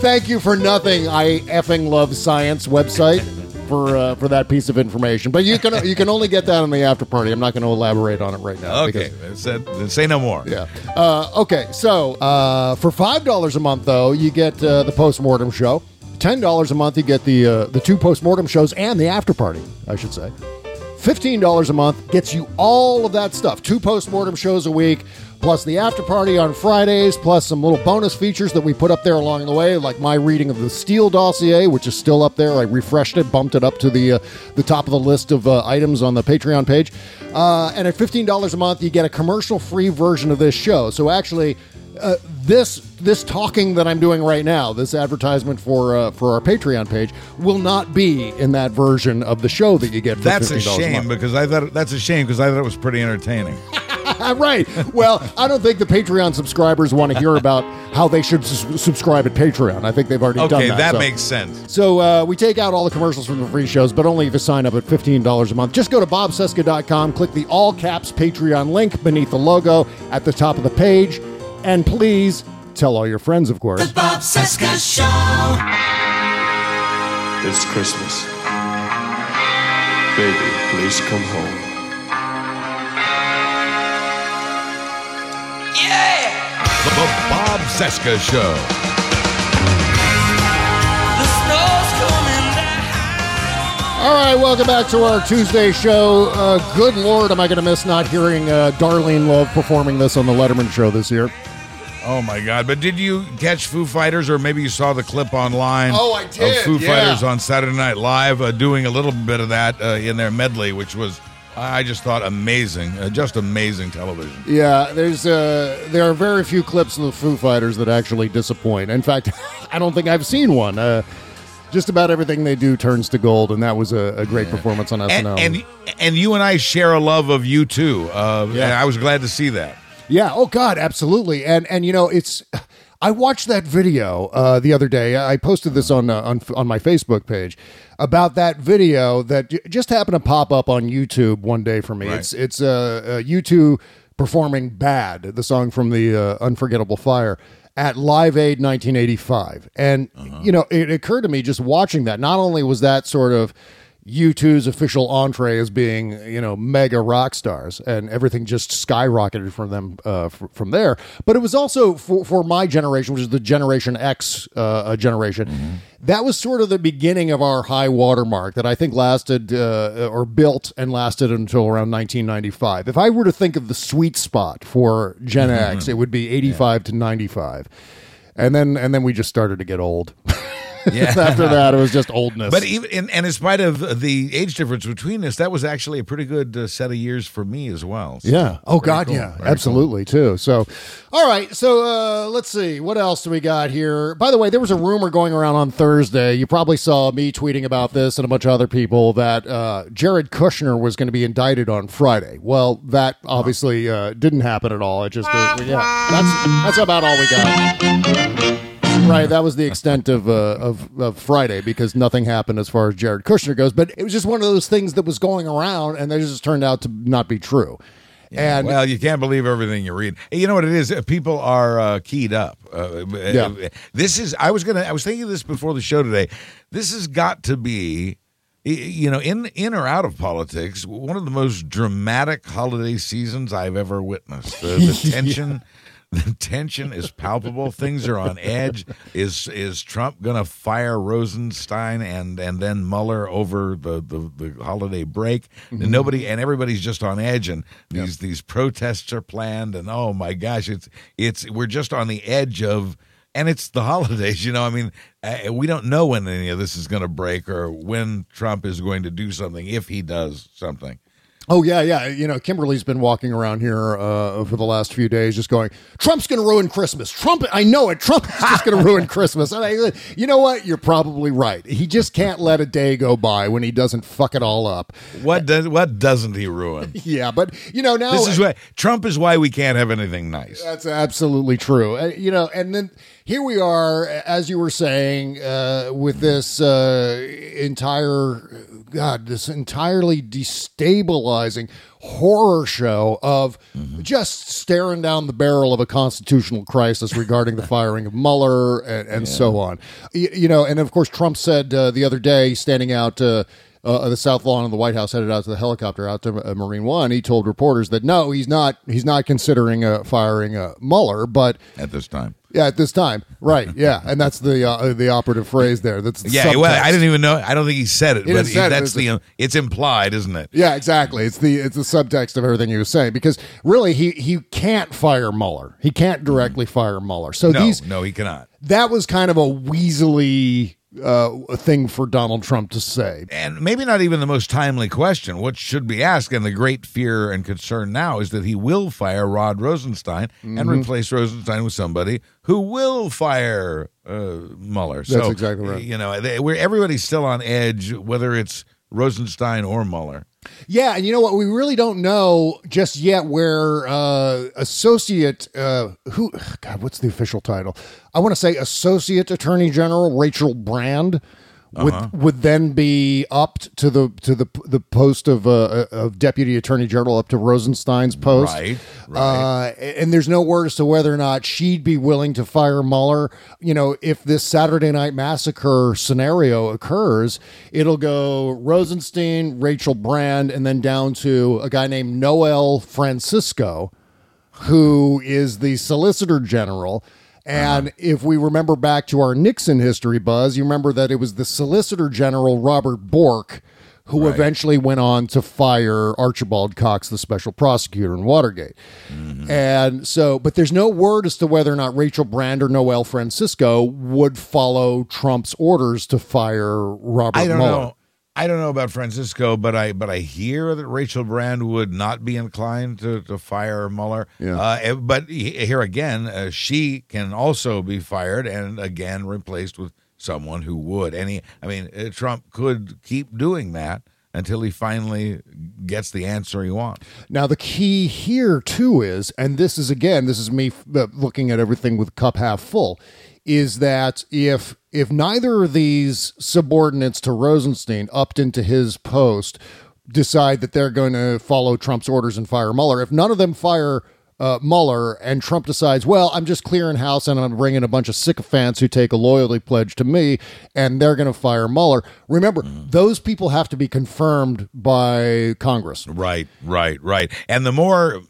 Thank you for nothing. I effing love science website for uh, for that piece of information. But you can you can only get that on the after party. I'm not going to elaborate on it right now. okay. because- Said, say no more. Yeah. Uh, okay. So uh, for five dollars a month, though, you get uh, the postmortem show. Ten dollars a month, you get the uh, the two postmortem shows and the after party. I should say. Fifteen dollars a month gets you all of that stuff. Two postmortem shows a week, plus the after party on Fridays, plus some little bonus features that we put up there along the way, like my reading of the Steele dossier, which is still up there. I refreshed it, bumped it up to the uh, the top of the list of uh, items on the Patreon page. Uh, and at fifteen dollars a month, you get a commercial-free version of this show. So actually, uh, this this talking that I'm doing right now, this advertisement for uh, for our Patreon page, will not be in that version of the show that you get. For That's a $15 shame month. because I thought that's a shame because I thought it was pretty entertaining. (laughs) (laughs) right. Well, I don't think the Patreon subscribers want to hear about how they should s- subscribe at Patreon. I think they've already done Okay, that. that so. makes sense. So uh, we take out all the commercials from the free shows, but only if you sign up at $15 a month. Just go to bobcesca.com, click the all caps Patreon link beneath the logo at the top of the page, and please tell all your friends, of course. The Bob Cesca Show. It's Christmas. Baby, please come home. The Bob Cesca Show. All right, welcome back to our Tuesday show. Uh, good Lord, am I going to miss not hearing uh, Darlene Love performing this on the Letterman show this year? Oh my God! But did you catch Foo Fighters, or maybe you saw the clip online? Oh, I did, Of Foo yeah. Fighters on Saturday Night Live uh, doing a little bit of that uh, in their medley, which was I just thought amazing, uh, just amazing television. Yeah, there's uh, there are very few clips of the Foo Fighters that actually disappoint. In fact, (laughs) I don't think I've seen one. Uh, just about everything they do turns to gold, and that was a, a great performance on And, SNL. and and you and I share a love of U2. Uh, Yeah. and I was glad to see that. Yeah. Oh God, absolutely. And and you know, it's. I watched that video uh, the other day. I posted this on uh, on on my Facebook page about that video that j- just happened to pop up on YouTube one day for me. Right. It's it's uh, uh, U2 performing "Bad," the song from the uh, Unforgettable Fire. At Live Aid 1985. And, you know, it occurred to me just watching that. Not only was that sort of, U2's official entree as being, you know, mega rock stars, and everything just skyrocketed from them uh, f- from there. But it was also for, for my generation, which is the Generation X uh, generation, that was sort of the beginning of our high water mark that I think lasted uh, or built and lasted until around 1995. If I were to think of the sweet spot for Gen X, (laughs) it would be 85 to 95. And then and then we just started to get old. (laughs) (laughs) Yeah. After that, it was just oldness. But even in, and in spite of the age difference between us, that was actually a pretty good uh, set of years for me as well. So, Yeah. Oh God, cool, yeah, very absolutely too. So, all right. So uh, let's see what else do we got here. By the way, there was a rumor going around on Thursday. You probably saw me tweeting about this and a bunch of other people that uh, Jared Kushner was going to be indicted on Friday. Well, that obviously uh, didn't happen at all. It just uh, yeah. That's that's about all we got. Right, that was the extent of, uh, of of Friday because nothing happened as far as Jared Kushner goes. But it was just one of those things that was going around, and they just turned out to not be true. And well, you can't believe everything you read. You know what it is? Uh, People are uh, keyed up. Uh, Yeah. This is. I was gonna. I was thinking of this before the show today. This has got to be, you know, in in or out of politics, one of the most dramatic holiday seasons I've ever witnessed. The, the (laughs) tension. The tension is palpable. Things are on edge. Is is Trump going to fire Rosenstein and and then Mueller over the the, the holiday break? And nobody and everybody's just on edge. And these these protests are planned. And oh my gosh, it's it's we're just on the edge of. And it's the (laughs) holidays, you know. I mean, uh, we don't know when any of this is going to break or when Trump is going to do something, if he does something. Oh yeah, yeah. You know, Kimberly's been walking around here uh, for the last few days, just going, "Trump's going to ruin Christmas." Trump, I know it. Trump is just going to ruin Christmas. And I, you know what? You're probably right. He just can't let a day go by when he doesn't fuck it all up. What does what doesn't he ruin? (laughs) Yeah, but you know now This is why Trump is why we can't have anything nice. That's absolutely true. Uh, you know, and then here we are, as you were saying, uh, with this uh, entire, God, this entirely destabilizing horror show of just staring down the barrel of a constitutional crisis regarding the (laughs) firing of Mueller and, and so on. Y- You, know, and of course, Trump said uh, the other day, standing out. Uh, uh, the South Lawn of the White House headed out to the helicopter out to uh, Marine One. He told reporters that no, he's not. He's not considering uh, firing uh, Mueller, but at this time. Yeah, at this time, right? Yeah, and that's the uh, the operative phrase there. That's the Yeah, well, I didn't even know. I don't think he said it, He but it, that's it? the. It's implied, isn't it? Yeah, exactly. It's the it's the subtext of everything you was saying because really he he can't fire Mueller. He can't directly fire Mueller. So No, these no, he cannot. that was kind of a weaselly uh, thing for Donald Trump to say. And maybe not even the most timely question. What should be asked, and the great fear and concern now is that he will fire Rod Rosenstein and Mm-hmm. replace Rosenstein with somebody who will fire uh, Mueller. That's so, exactly right. You know, they, we're, everybody's still on edge, whether it's Rosenstein or Mueller. Yeah, and you know what? We really don't know just yet where uh, associate uh, who God, what's the official title? I want to say associate attorney general Rachel Brand would Uh-huh. would then be upped to the to the the post of uh, of deputy attorney general up to Rosenstein's post. Right, Uh, and there's no word as to whether or not she'd be willing to fire Mueller. You know, if this Saturday Night Massacre scenario occurs, it'll go Rosenstein, Rachel Brand, and then down to a guy named Noel Francisco, who is the Solicitor General. Uh-huh. And if we remember back to our Nixon history buzz, you remember that it was the Solicitor General Robert Bork who eventually went on to fire Archibald Cox, the special prosecutor in Watergate. Mm-hmm. And so, but there's no word as to whether or not Rachel Brand or Noel Francisco would follow Trump's orders to fire Robert I don't Mueller. know. I don't know about Francisco, but I but I hear that Rachel Brand would not be inclined to, to fire Mueller. Yeah. Uh, eh, but here again, uh, she can also be fired and again replaced with someone who would. And he, I mean, uh, Trump could keep doing that until he finally gets the answer he wants. Now, the key here, too, is, and this is again, this is me looking at everything with cup half full, is that if if neither of these subordinates to Rosenstein upped into his post decide that they're going to follow Trump's orders and fire Mueller, if none of them fire uh, Mueller, and Trump decides, well, I'm just clearing house and I'm bringing a bunch of sycophants who take a loyalty pledge to me, and they're going to fire Mueller. Remember, those people have to be confirmed by Congress. Right, right, right. And the more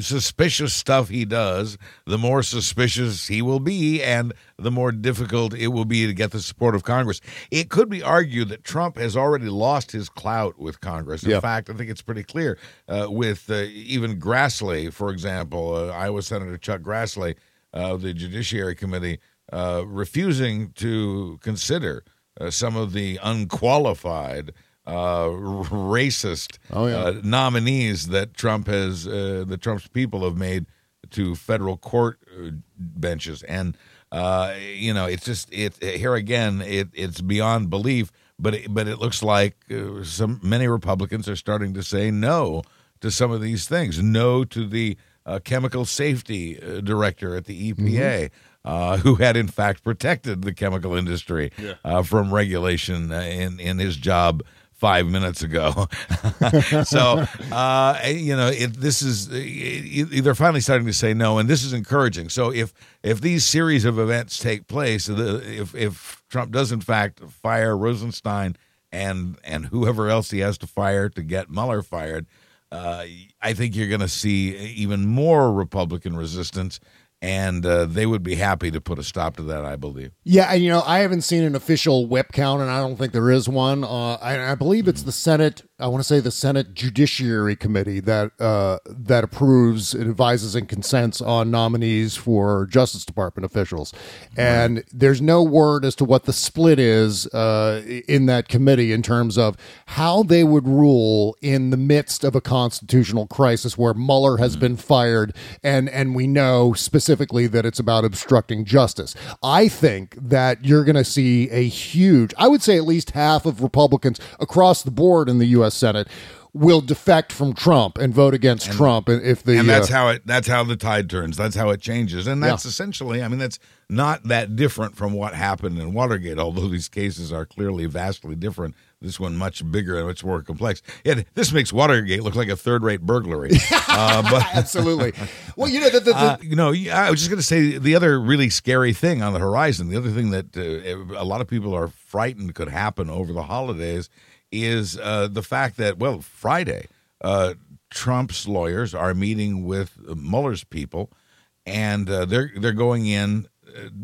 suspicious stuff he does, the more suspicious he will be, and the more difficult it will be to get the support of Congress. It could be argued that Trump has already lost his clout with Congress. In fact, I think it's pretty clear uh, with uh, even Grassley, for example, uh, Iowa Senator Chuck Grassley of the Judiciary Committee, uh, refusing to consider uh, some of the unqualified. Uh, racist Oh, yeah. uh, nominees that Trump has, uh, the Trump's people have made to federal court uh, benches, and uh, you know, it's just it here again. It it's beyond belief, but it, but it looks like uh, some many Republicans are starting to say no to some of these things. No to the uh, chemical safety director at the EPA. Uh, who had in fact protected the chemical industry uh, from regulation in in his job five minutes ago. (laughs) so uh, you know, it, this is uh, they're finally starting to say no, and this is encouraging. So if if these series of events take place, if if Trump does in fact fire Rosenstein and and whoever else he has to fire to get Mueller fired, uh, I think you're going to see even more Republican resistance. And uh, they would be happy to put a stop to that, I believe. Yeah, and you know, I haven't seen an official whip count, and I don't think there is one. Uh, I, I believe it's the Senate. I want to say the Senate Judiciary Committee that uh, that approves, advises, and consents on nominees for Justice Department officials. And there's no word as to what the split is uh, in that committee in terms of how they would rule in the midst of a constitutional crisis where Mueller has been fired, and and we know specifically that it's about obstructing justice. I think that you're going to see a huge, I would say at least half of Republicans across the board in the U.S. Senate will defect from Trump and vote against Trump if the and that's uh, how it that's how the tide turns that's how it changes and that's essentially i mean that's not that different from what happened in watergate although these cases are clearly vastly different this one much bigger and much more complex yeah this makes watergate look like a third-rate burglary (laughs) uh, but (laughs) absolutely. Well, you know the, the, the, uh, you know, I was just going to say the other really scary thing on the horizon, the other thing that uh, a lot of people are frightened could happen over the holidays is uh, the fact that, well, Friday, uh, Trump's lawyers are meeting with Mueller's people, and uh, they're they're going in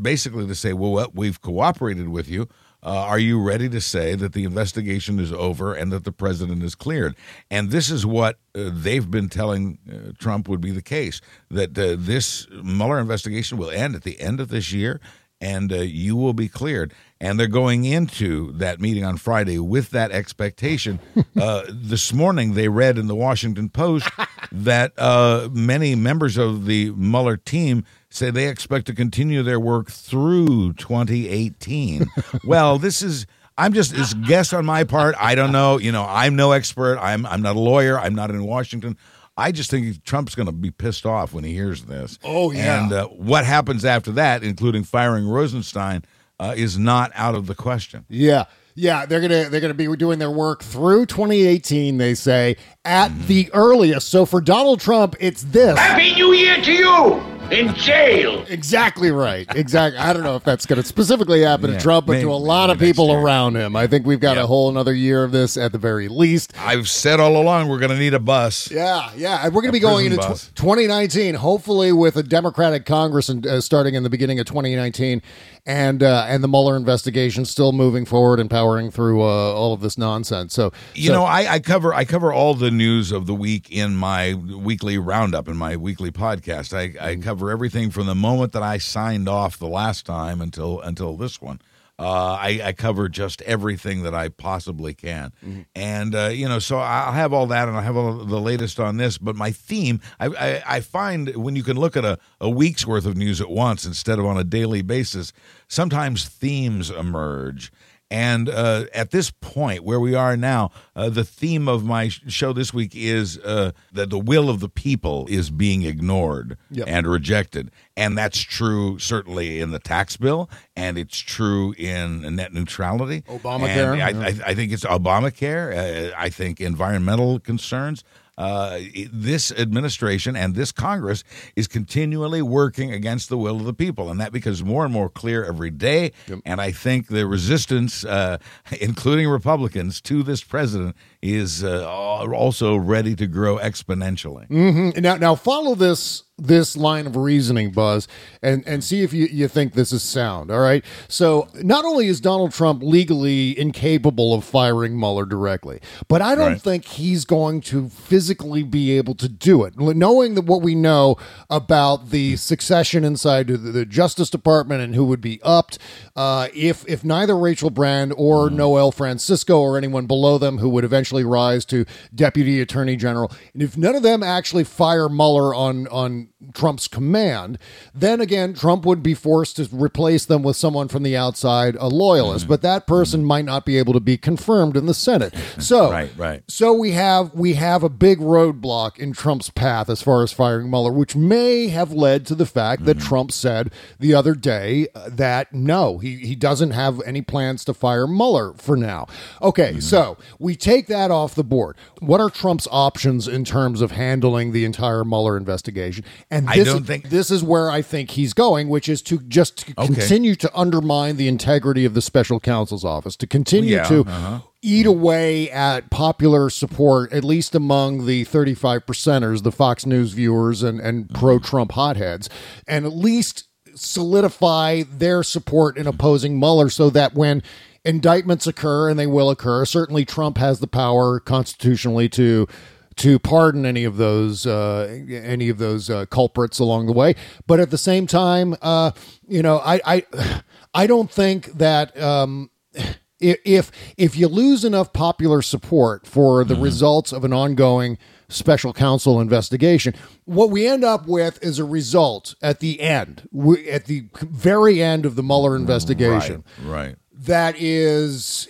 basically to say, well, what we've cooperated with you. Uh, are you ready to say that the investigation is over and that the president is cleared? And this is what uh, they've been telling uh, Trump would be the case that uh, this Mueller investigation will end at the end of this year and uh, you will be cleared. And they're going into that meeting on Friday with that expectation. (laughs) uh, this morning, they read in the Washington Post (laughs) that uh, many members of the Mueller team say they expect to continue their work through 2018. (laughs) well, this is. I'm just it's a guess on my part. I don't know. You know, I'm no expert. I'm I'm not a lawyer. I'm not in Washington. I just think Trump's going to be pissed off when he hears this. Oh, yeah. And uh, what happens after that, including firing Rosenstein, uh, is not out of the question. Yeah. Yeah, they're gonna they're gonna be doing their work through 2018. They say at the earliest. So for Donald Trump, it's this. Happy New Year to you in jail. Exactly right. Exactly. I don't know if that's going to specifically happen Yeah, to Trump, but maybe- to a lot of people year. around him. I think we've got a whole another year of this at the very least. I've said all along we're going to need a bus. Yeah, yeah. We're going to be going into prison tw- 2019, hopefully with a Democratic Congress and uh, starting in the beginning of 2019, and uh, and the Mueller investigation still moving forward and powering through uh, all of this nonsense. So You so- know, I, I cover I cover all the news of the week in my weekly roundup in my weekly podcast. I, I cover everything from the moment that I signed off the last time until until this one. Uh, I, I cover just everything that I possibly can, and uh, you know, so I'll have all that, and I'll have all the latest on this. But my theme, I, I, I find when you can look at a, a week's worth of news at once instead of on a daily basis, sometimes themes emerge. And uh, at this point, where we are now, uh, the theme of my show this week is uh, that the will of the people is being ignored Yep. and rejected. And that's true certainly in the tax bill, and it's true in net neutrality. Obamacare, And I, yeah. I, I think it's Obamacare. Uh, I think environmental concerns. Uh, this administration and this Congress is continually working against the will of the people, and that becomes more and more clear every day. And I think the resistance, uh, (laughs) including Republicans, to this president is uh, also ready to grow exponentially. Mm-hmm. Now, now follow this this line of reasoning, Buzz, and and see if you, you think this is sound. All right. So not only is Donald Trump legally incapable of firing Mueller directly, but I don't Right. think he's going to physically be able to do it. Knowing that what we know about the succession inside the, the Justice Department and who would be upped, uh, if if neither Rachel Brand or Noel Francisco or anyone below them who would eventually rise to Deputy Attorney General, and if none of them actually fire Mueller on on Trump's command, then again Trump would be forced to replace them with someone from the outside, a loyalist. Mm-hmm. But that person mm-hmm. might not be able to be confirmed in the Senate. (laughs) So Right, right. so we have we have a big roadblock in Trump's path as far as firing Mueller, which may have led to the fact that mm-hmm. Trump said the other day uh, that no, he he doesn't have any plans to fire Mueller for now. Okay, so we take that off the board. What are Trump's options in terms of handling the entire Mueller investigation? And I this don't is, think- this is where I think he's going, which is to just to Okay. continue to undermine the integrity of the special counsel's office, to continue Yeah, to uh-huh. eat away at popular support, at least among the 35 percenters, the Fox News viewers and, and pro Trump hotheads, and at least solidify their support in opposing Mueller so that when indictments occur, and they will occur, certainly Trump has the power constitutionally to to pardon any of those uh, any of those uh, culprits along the way. But at the same time, uh, you know, I I (sighs) I don't think that. Um, if if you lose enough popular support for the results of an ongoing special counsel investigation, what we end up with is a result at the end, we- at the very end of the Mueller investigation, Right. That is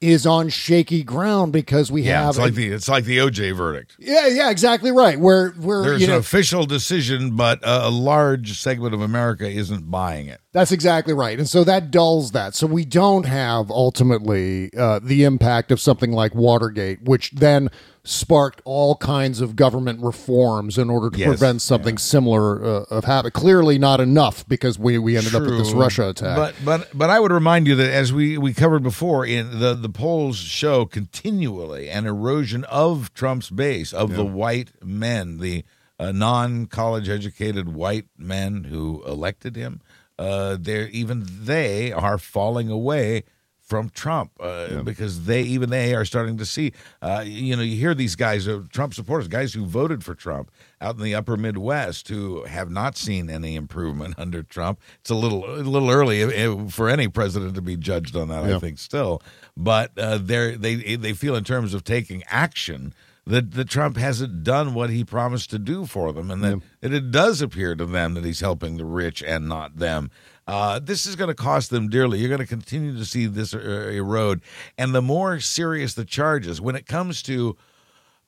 is on shaky ground because we Yeah, have it's like the it's like the OJ verdict. yeah yeah exactly right where where There's an know official decision, but a, a large segment of America isn't buying it. That's exactly right. And so that dulls that. So we don't have ultimately uh, the impact of something like Watergate, which then sparked all kinds of government reforms in order to Yes, prevent something similar uh, of happen. Clearly not enough because we, we ended up with this Russia attack. But but but I would remind you that as we we covered before, in the the polls show continually an erosion of Trump's base of the white men, the uh, non college educated white men who elected him. Uh, they're even they are falling away from Trump uh, because they even they are starting to see. Uh, you know, you hear these guys, uh, Trump supporters, guys who voted for Trump out in the Upper Midwest, who have not seen any improvement (laughs) under Trump. It's a little a little early uh, for any president to be judged on that. I think still, but uh, they're they they feel in terms of taking action. That, that Trump hasn't done what he promised to do for them, and that, that it does appear to them that he's helping the rich and not them. Uh, this is going to cost them dearly. You're going to continue to see this uh, erode, and the more serious the charges, when it comes to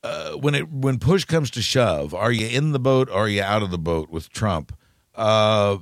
uh, when it when push comes to shove, are you in the boat or are you out of the boat with Trump? Uh,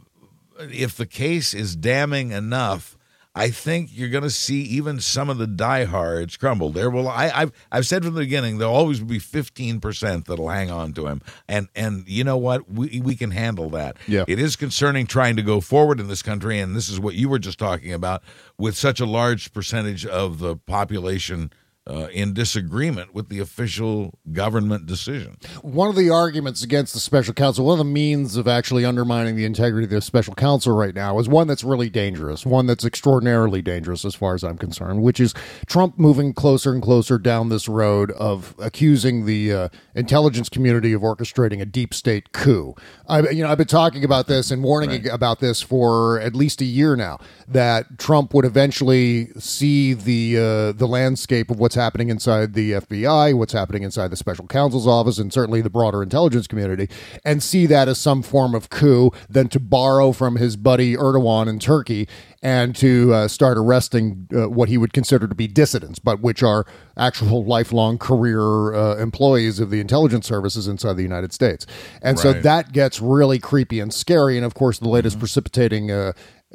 if the case is damning enough, I think you're going to see even some of the diehards crumble. There will I, I've I've said from the beginning there'll always be 15 percent that'll hang on to him, and and you know what we we can handle that. Yeah. it is concerning trying to go forward in this country, and this is what you were just talking about with such a large percentage of the population. Uh, in disagreement with the official government decision. one of the arguments against the special counsel, one of the means of actually undermining the integrity of the special counsel right now is one that's really dangerous, one that's extraordinarily dangerous as far as I'm concerned, which is Trump moving closer and closer down this road of accusing the uh, intelligence community of orchestrating a deep state coup. I, you know, I've been talking about this and warning about this for at least a year now. That Trump would eventually see the uh, the landscape of what's happening inside the FBI, what's happening inside the special counsel's office, and certainly the broader intelligence community, and see that as some form of coup, than to borrow from his buddy Erdogan in Turkey and to uh, start arresting uh, what he would consider to be dissidents, but which are actual lifelong career uh, employees of the intelligence services inside the United States. And so that gets really creepy and scary. And of course, the latest precipitating.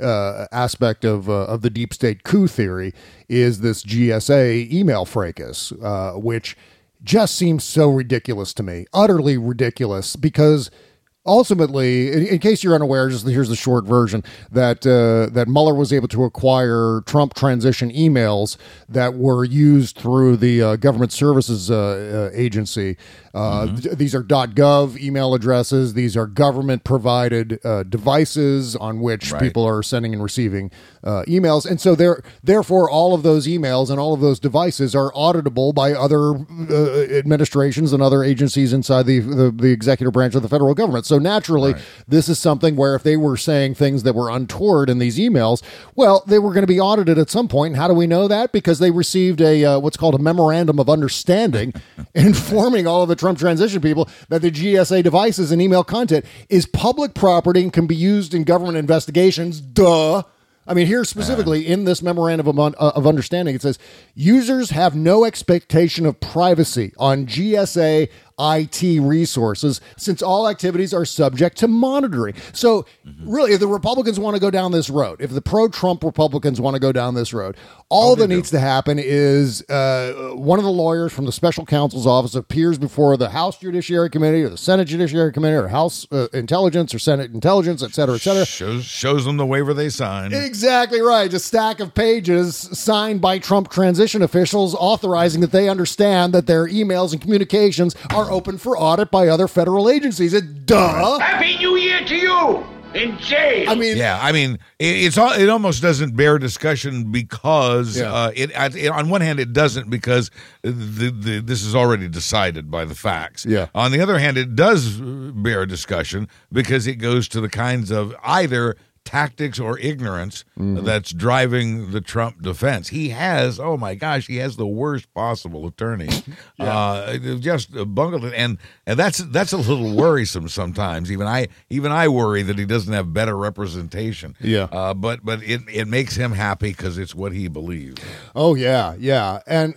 Uh, aspect of uh, of the deep state coup theory is this GSA email fracas, uh, which just seems so ridiculous to me, utterly ridiculous, because ultimately, in, in case you're unaware, just here's the short version that uh, that Mueller was able to acquire Trump transition emails that were used through the uh, government services uh, uh, agency. Uh, th- these are .gov email addresses. These are government provided uh, devices on which Right. people are sending and receiving uh, emails, and so there, therefore, all of those emails and all of those devices are auditable by other uh, administrations and other agencies inside the, the the executive branch of the federal government. So naturally, this is something where if they were saying things that were untoward in these emails, well, they were going to be audited at some point. And how do we know that? Because they received a uh, what's called a memorandum of understanding, (laughs) informing all of the Trump transition people that the GSA devices and email content is public property and can be used in government investigations. Duh. I mean, here specifically in this memorandum of, un- uh, of understanding, it says users have no expectation of privacy on GSA IT resources since all activities are subject to monitoring. So, really, if the Republicans want to go down this road, if the pro Trump Republicans want to go down this road, all that needs to happen is uh, one of the lawyers from the special counsel's office appears before the House Judiciary Committee or the Senate Judiciary Committee or House uh, Intelligence or Senate Intelligence, et cetera, et cetera. Shows shows them the waiver they signed. Exactly right. A stack of pages signed by Trump transition officials authorizing that they understand that their emails and communications are open for audit by other federal agencies. It, duh. Happy New Year to you in jail. I mean, Yeah, I mean, it, it's all, it almost doesn't bear discussion because Yeah. uh, it, it on one hand it doesn't because the, the this is already decided by the facts. Yeah. On the other hand, it does bear discussion because it goes to the kinds of either tactics or ignorance Mm-hmm. that's driving the Trump defense. He has, oh my gosh, he has the worst possible attorney. (laughs) uh, just bungled it, and and that's that's a little worrisome sometimes. Even I even I worry that he doesn't have better representation. Yeah. uh, but but it it makes him happy because it's what he believes. Oh yeah, yeah. And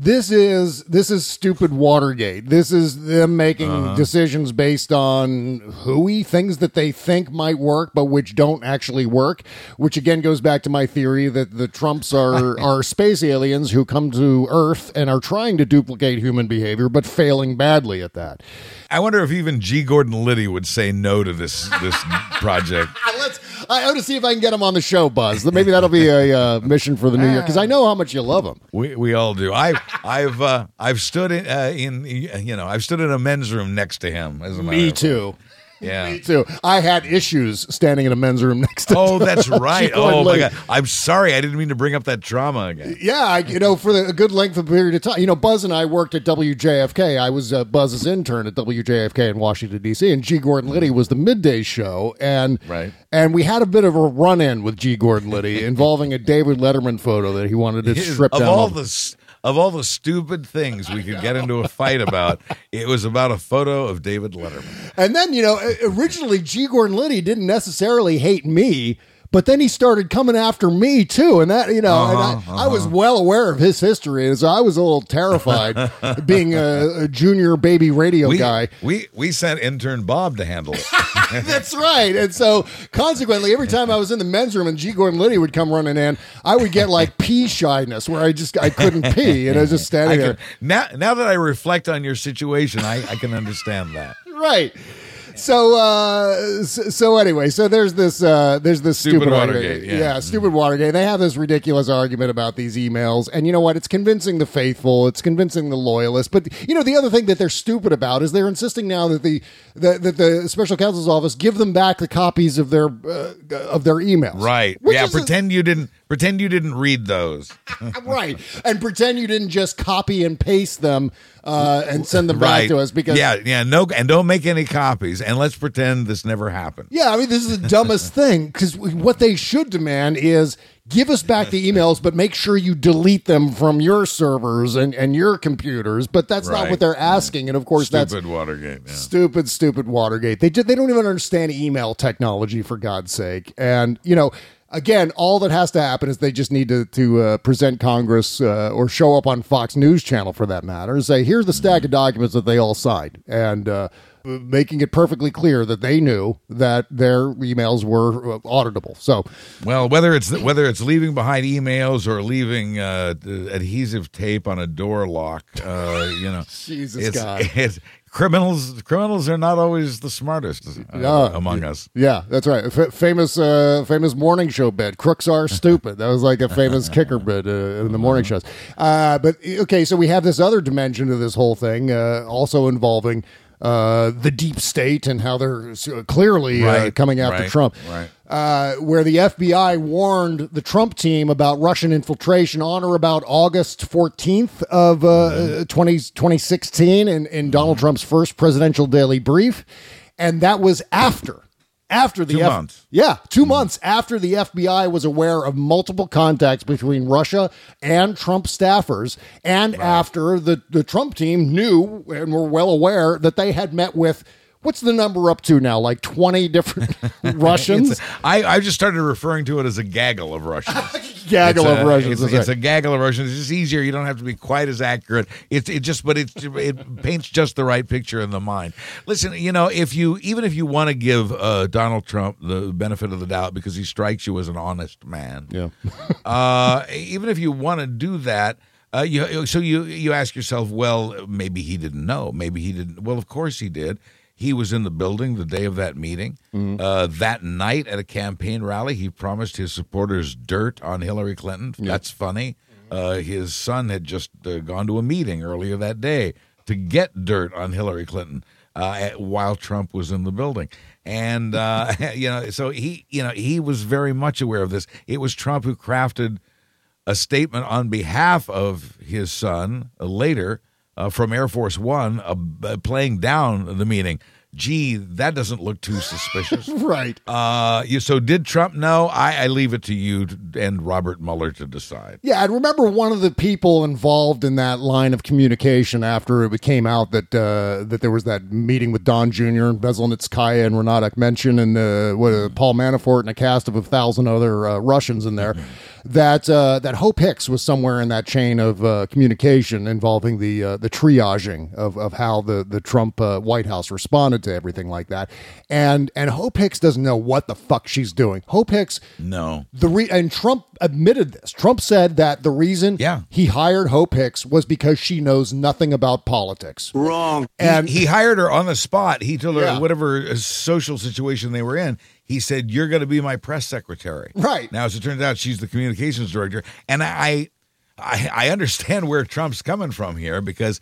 this is this is stupid Watergate. This is them making uh-huh. decisions based on hooey things that they think might work, but which don't actually work. Which again goes back to my theory that the Trumps are (laughs) are space aliens who come to Earth and are trying to duplicate human behavior, but failing badly at that. I wonder if even G. Gordon Liddy would say no to this this (laughs) project. Let's. I want to see if I can get him on the show, Buzz. Maybe that'll be a uh, mission for the new year because I know how much you love him. We we all do. I I've uh, I've stood in, uh, in you know I've stood in a men's room next to him. As a matter Me of- too. (laughs) Yeah. Me too. I had issues standing in a men's room (laughs) next to. Oh, that's right. Oh my god. I'm sorry. I didn't mean to bring up that trauma again. Yeah, I, you know, for the, a good length of period of time. You know, Buzz and I worked at WJFK. I was uh, Buzz's intern at WJFK in Washington D.C. and G. Gordon Liddy was the midday show, and Right. and we had a bit of a run in with G. Gordon Liddy involving a David Letterman photo that he wanted to His- strip of down. all the of all the stupid things we could get into a fight about, it was about a photo of David Letterman. And then, you know, originally G. Gordon Liddy didn't necessarily hate me, but then he started coming after me too. And that, you know, and I, uh-huh, I was uh-huh. well aware of his history. And so I was a little terrified (laughs) being a, a junior baby radio We, guy. we we sent intern Bob to handle it. (laughs) That's right. And so consequently, every time I was in the men's room and G. Gordon Liddy would come running in, I would get like pee shyness where I just, I couldn't pee. And I was just (laughs) I standing there. can, now now that I reflect on your situation, I, I can understand that. right. So, uh, so, anyway, so there's this, uh, there's this Stupid stupid, Watergate, yeah. yeah, stupid Watergate. They have this ridiculous argument about these emails, and you know what? It's convincing the faithful. It's convincing the loyalists. But you know, the other thing that they're stupid about is they're insisting now that the that, that the special counsel's office give them back the copies of their uh, of their emails. Right. Which yeah, is a- pretend you didn't pretend you didn't read those. (laughs) right, and pretend you didn't just copy and paste them uh, and send them back right. to us because Yeah, yeah, no and don't make any copies and let's pretend this never happened. Yeah, I mean, this is the dumbest (laughs) thing because what they should demand is give us back the emails, but make sure you delete them from your servers and, and your computers. But that's not what they're asking. And of course, that's Stupid Watergate. Yeah. stupid, stupid Watergate. They, they don't even understand email technology, for God's sake. And, you know, again, all that has to happen is they just need to, to uh, present Congress uh, or show up on Fox News Channel for that matter and say, here's the stack of documents that they all signed. And uh, uh, making it perfectly clear that they knew that their emails were uh, auditable. So, Well, whether it's whether it's leaving behind emails or leaving uh, adhesive tape on a door lock, uh, you know, (laughs) Jesus it's, God. it's- criminals criminals are not always the smartest uh, Yeah. among us. yeah, that's right. F- famous, uh, famous morning show bit. Crooks are (laughs) stupid. That was like a famous (laughs) kicker bit uh, in the morning shows. Uh, but okay, so we have this other dimension to this whole thing, uh, also involving uh, the deep state and how they're s- clearly uh, coming after right, Trump. right. Uh, where the FBI warned the Trump team about Russian infiltration on or about August 14th of uh, Mm-hmm. uh, 20, 2016 in, in Donald Trump's first presidential daily brief. And that was after. After the Two F- months. yeah, 2 mm-hmm. months after the FBI was aware of multiple contacts between Russia and Trump staffers, and after the, the Trump team knew and were well aware that they had met with what's the number up to now? Like 20 different (laughs) Russians? I just started referring to it as a gaggle of Russians. (laughs) Gaggle It's of a- Russians. It's, it's right. a gaggle of Russians. It's just easier. You don't have to be quite as accurate. It's it just, but it it paints just the right picture in the mind. Listen, you know, if you even if you want to give uh, Donald Trump the benefit of the doubt because he strikes you as an honest man, yeah. (laughs) uh, even if you want to do that, uh, you so you you ask yourself, well, maybe he didn't know. Maybe he didn't. Well, of course he did. He was in the building the day of that meeting. Uh, that night at a campaign rally, he promised his supporters dirt on Hillary Clinton. That's funny. Uh, his son had just uh, gone to a meeting earlier that day to get dirt on Hillary Clinton uh, at- while Trump was in the building. And uh, (laughs) (laughs) you know, so he, you know, he was very much aware of this. It was Trump who crafted a statement on behalf of his son uh, later uh, from Air Force One, uh, playing down the meeting. Gee, that doesn't look too suspicious. (laughs) Right. Uh, you, so did Trump know? I, I leave it to you to, and Robert Mueller to decide. Yeah, I remember one of the people involved in that line of communication after it came out that uh, that there was that meeting with Don Jr. and Veselnitskaya and Rinat Akhmetshin and uh, what, uh, Paul Manafort and a cast of a thousand other uh, Russians in there. That uh, that Hope Hicks was somewhere in that chain of uh, communication involving the uh, the triaging of, of how the the Trump uh, White House responded to everything like that, and and Hope Hicks doesn't know what the fuck she's doing. Hope Hicks No. the re- and Trump admitted this. Trump said that the reason Yeah. he hired Hope Hicks was because she knows nothing about politics. Wrong. And he hired her on the spot. He told her Yeah. whatever uh, social situation they were in. He said, "You're going to be my press secretary." Right. now, as it turns out, she's the communications director, and I, I, I understand where Trump's coming from here because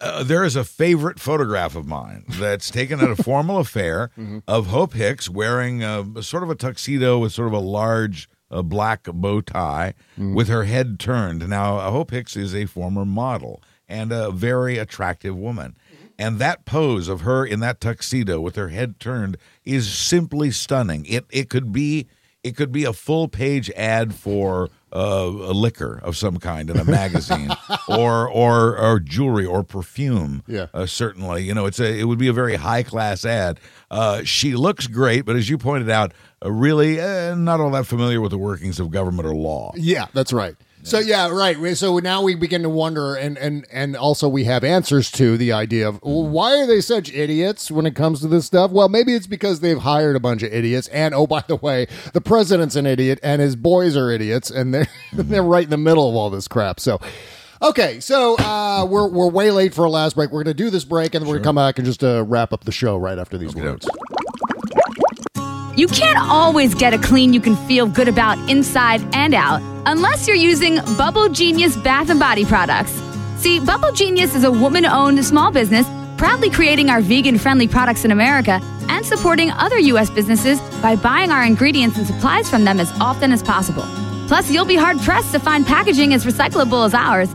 uh, there is a favorite photograph of mine that's taken at a (laughs) formal affair of Hope Hicks wearing a, sort of a tuxedo with sort of a large uh, black bow tie with her head turned. Now, Hope Hicks is a former model and a very attractive woman. And that pose of her in that tuxedo with her head turned is simply stunning. It it could be it could be a full page ad for uh, a liquor of some kind in a magazine, (laughs) or or or jewelry or perfume. Yeah. uh, certainly. You know, it's a it would be a very high class ad. Uh, she looks great, but as you pointed out, uh, really uh, not all that familiar with the workings of government or law. yeah, that's right. So yeah, right. So now we begin to wonder, and and and also we have answers to the idea of well, why are they such idiots when it comes to this stuff? Well, maybe it's because they've hired a bunch of idiots, and oh by the way, the president's an idiot, and his boys are idiots, and they're (laughs) they're right in the middle of all this crap. So. Okay, so uh, we're we're way late for a last break. We're going to do this break, and then we're going to come back and just uh, wrap up the show right after these words. You can't always get a clean you can feel good about inside and out unless you're using Bubble Genius Bath and Body products. See, Bubble Genius is a woman owned small business proudly creating our vegan friendly products in America and supporting other U.S. businesses by buying our ingredients and supplies from them as often as possible. Plus, you'll be hard pressed to find packaging as recyclable as ours.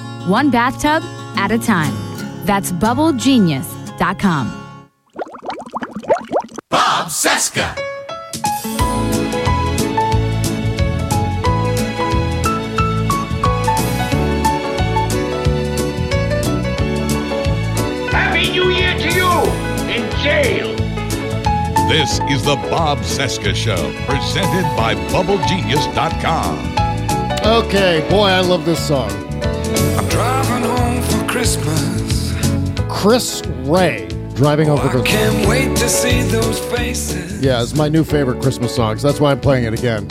one bathtub at a time. That's bubblegenius.com. Cesca. Happy New Year to you in jail. This is the Bob Cesca Show, presented by BubbleGenius.com. Okay, boy, I love this song. I'm driving home for Christmas. Chris Rea driving over I the. can't wait to see those faces. Yeah, it's my new favorite Christmas song, so that's why I'm playing it again.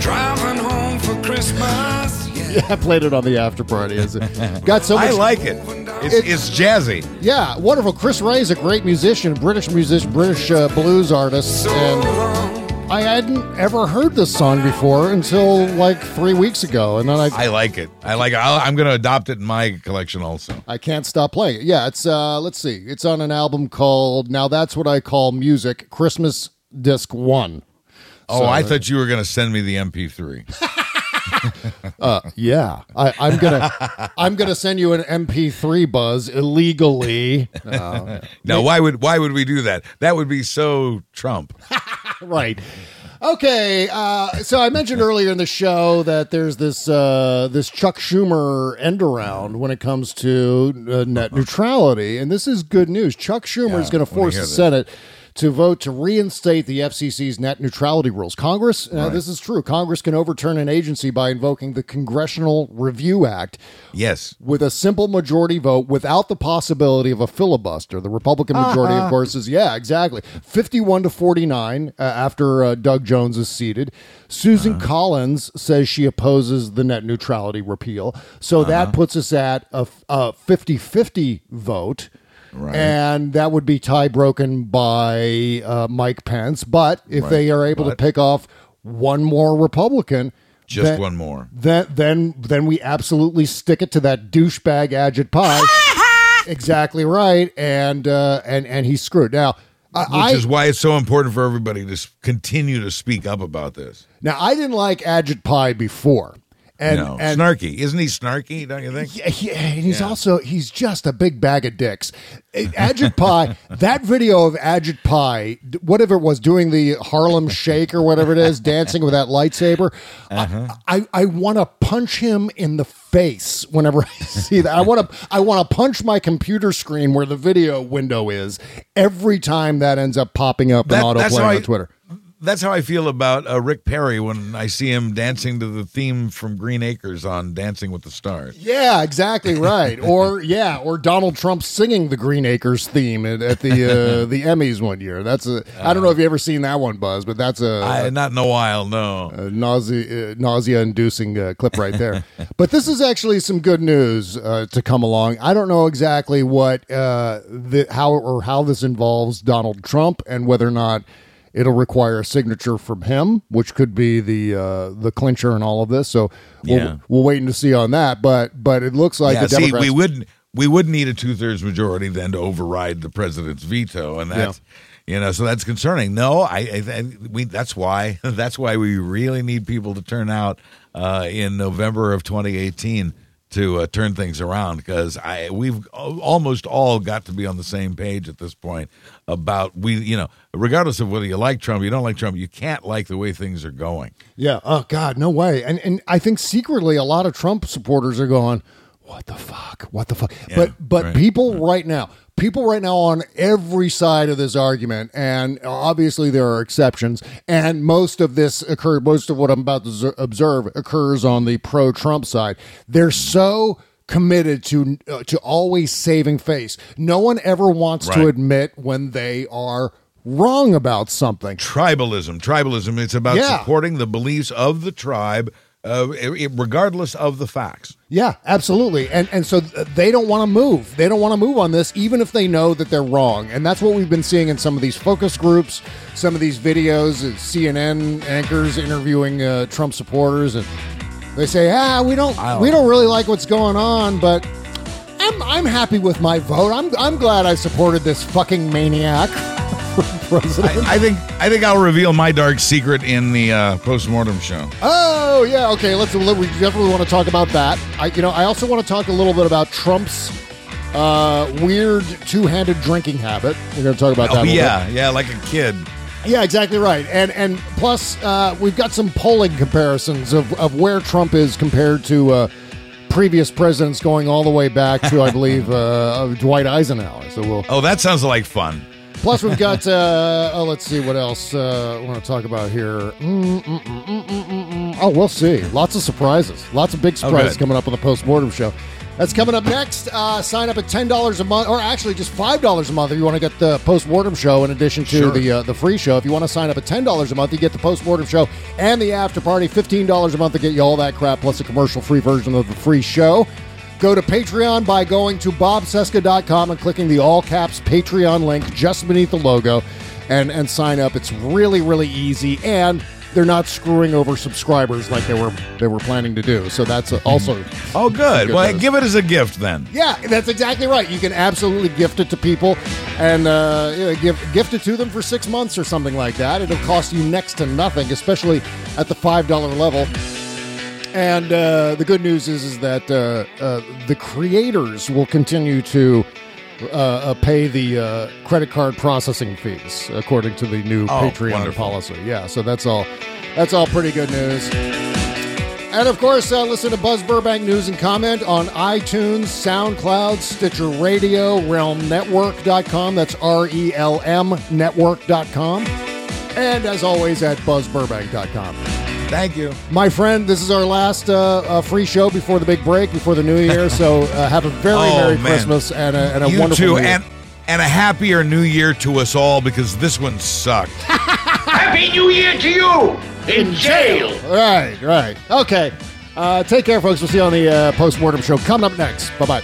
Driving home for Christmas. Yeah. (laughs) Yeah, I played it on the after party. It's- Got so (laughs) much. I like it. It's, it's jazzy. Yeah, wonderful. Chris Rea is a great musician, British musician, British uh, blues artist, So and long. I hadn't ever heard this song before until like three weeks ago, and then I I like it. I like it. I'll, I'm going to adopt it in my collection also. I can't stop playing it. Yeah, it's uh let's see. It's on an album called Now That's What I Call Music, Christmas Disc 1. Oh, So- I thought you were going to send me the MP3. (laughs) (laughs) Uh yeah. I I'm going to I'm to send you an MP3 buzz illegally. (laughs) Uh, Now, why would why would we do that? That would be so Trump. (laughs) right. Okay, uh, so I mentioned earlier in the show that there's this uh, this Chuck Schumer end around when it comes to uh, net neutrality, and this is good news. Chuck Schumer is going to force the. Senate to vote to reinstate the FCC's net neutrality rules. Congress, uh, this is true. Congress can overturn an agency by invoking the Congressional Review Act Yes. with a simple majority vote without the possibility of a filibuster. The Republican majority, of course, is, yeah, exactly. 51 to 49 uh, after uh, Doug Jones is seated. Susan Collins says she opposes the net neutrality repeal. So that puts us at a 50 50 vote. And that would be tie broken by uh, Mike Pence. But if they are able to pick off one more Republican, Just then- one more. then then then we absolutely stick it to that douchebag Ajit Pai. (laughs) exactly right, and uh, and and he's screwed. Now, I, Which is why it's so important for everybody to continue to speak up about this. now I didn't like Ajit Pai before, and no, and snarky, isn't he? Snarky, don't you think? Yeah, he- and he's Yeah. also he's just a big bag of dicks. Ajit Pai, (laughs) that video of Ajit Pai, d- whatever it was, doing the Harlem Shake or whatever it is, (laughs) dancing with that lightsaber. Uh-huh. I I, I want to punch him in the face whenever I (laughs) see that. I want to I want to punch my computer screen where the video window is every time that ends up popping up That- and that's autoplaying how I- on Twitter. That's how I feel about uh, Rick Perry when I see him dancing to the theme from Green Acres on Dancing with the Stars. Yeah, exactly right. or (laughs) yeah, or Donald Trump singing the Green Acres theme at, at the uh, (laughs) the Emmys one year. That's a. I don't know if you ever seen that one, Buzz, but that's a, I, not in a while, no. a nausea uh, nausea inducing uh, clip right there. (laughs) but this is actually some good news uh, to come along. I don't know exactly what uh, the how or how this involves Donald Trump and whether or not. It'll require a signature from him, which could be the uh, the clincher and all of this. So we'll, Yeah. we'll wait and see on that. But but it looks like yeah, the see, we would we would need a two thirds majority then to override the president's veto, and that's you know so that's concerning. No, I, I, I we that's why (laughs) that's why we really need people to turn out uh, in November of 2018 to uh, turn things around because I we've almost all got to be on the same page at this point about we you know regardless of whether you like Trump you don't like Trump you can't like the way things are going. Yeah. Oh God, no way. And and I think secretly a lot of Trump supporters are going, "What the fuck? What the fuck?" but but right. people right now, people right now on every side of this argument, and obviously there are exceptions, and most of this occurred. Most of what I'm about to z- observe occurs on the pro-Trump side. They're so committed to uh, to always saving face. No one ever wants to admit when they are wrong about something. tribalism tribalism it's about Yeah. supporting the beliefs of the tribe uh, regardless of the facts Yeah, absolutely. And and so they don't want to move. They don't want to move on this even if they know that they're wrong. And that's what we've been seeing in some of these focus groups, some of these videos, uh, CNN anchors interviewing uh, Trump supporters and they say, "Ah, we don't we don't really like what's going on, but I'm I'm happy with my vote. I'm I'm glad I supported this fucking maniac (laughs) for (laughs) president." I, I think i think i'll reveal my dark secret in the uh, post-mortem show Oh yeah, okay. Let's. We definitely want to talk about that. I, you know, I also want to talk a little bit about Trump's uh, weird two-handed drinking habit. We're going to talk about that. oh a little yeah yeah like a kid Yeah, exactly right. And and plus, uh, we've got some polling comparisons of, of where Trump is compared to uh, previous presidents, going all the way back to, I believe, (laughs) uh, Dwight Eisenhower. So we'll. Oh, that sounds like fun. Plus, we've got. Uh, oh, let's see what else uh, I want to talk about here. Mm, mm, mm. Oh, we'll see. Lots of surprises. Lots of big surprises good. coming up on the post mortem show. That's coming up next. Uh, sign up at ten dollars a month, or actually just five dollars a month if you want to get the post mortem show in addition to Sure. the uh, the free show. If you want to sign up at ten dollars a month, you get the post mortem show and the after party. Fifteen dollars a month to get you all that crap plus a commercial free version of the free show. Go to Patreon by going to bobcesca.com and clicking the all caps Patreon link just beneath the logo and, and sign up. It's really, really easy. And they're not screwing over subscribers like they were they were planning to do. So that's also Oh, good. Well, give it as a gift then. yeah, that's exactly right. You can absolutely gift it to people and uh, give gift it to them for six months or something like that. It'll cost you next to nothing, especially at the five dollar level. And uh, the good news is, is that uh, uh, the creators will continue to uh, uh, pay the uh, credit card processing fees according to the new Oh, Patreon wonderful. policy. Yeah, so that's all. That's all pretty good news. And of course, uh, listen to Buzz Burbank News and Comment on iTunes, SoundCloud, Stitcher Radio, RELMNetwork.com. That's R E L M Network.com. And as always, at BuzzBurbank.com. Thank you. My friend, this is our last uh, uh, free show before the big break, before the new year. So uh, have a very Oh, Merry man. Christmas and a, and a you wonderful too, and and a happier New Year to us all because this one sucked. (laughs) Happy New Year to you in jail. Right, right. Okay. Uh, take care, folks. We'll see you on the uh, post-mortem show coming up next. Bye-bye.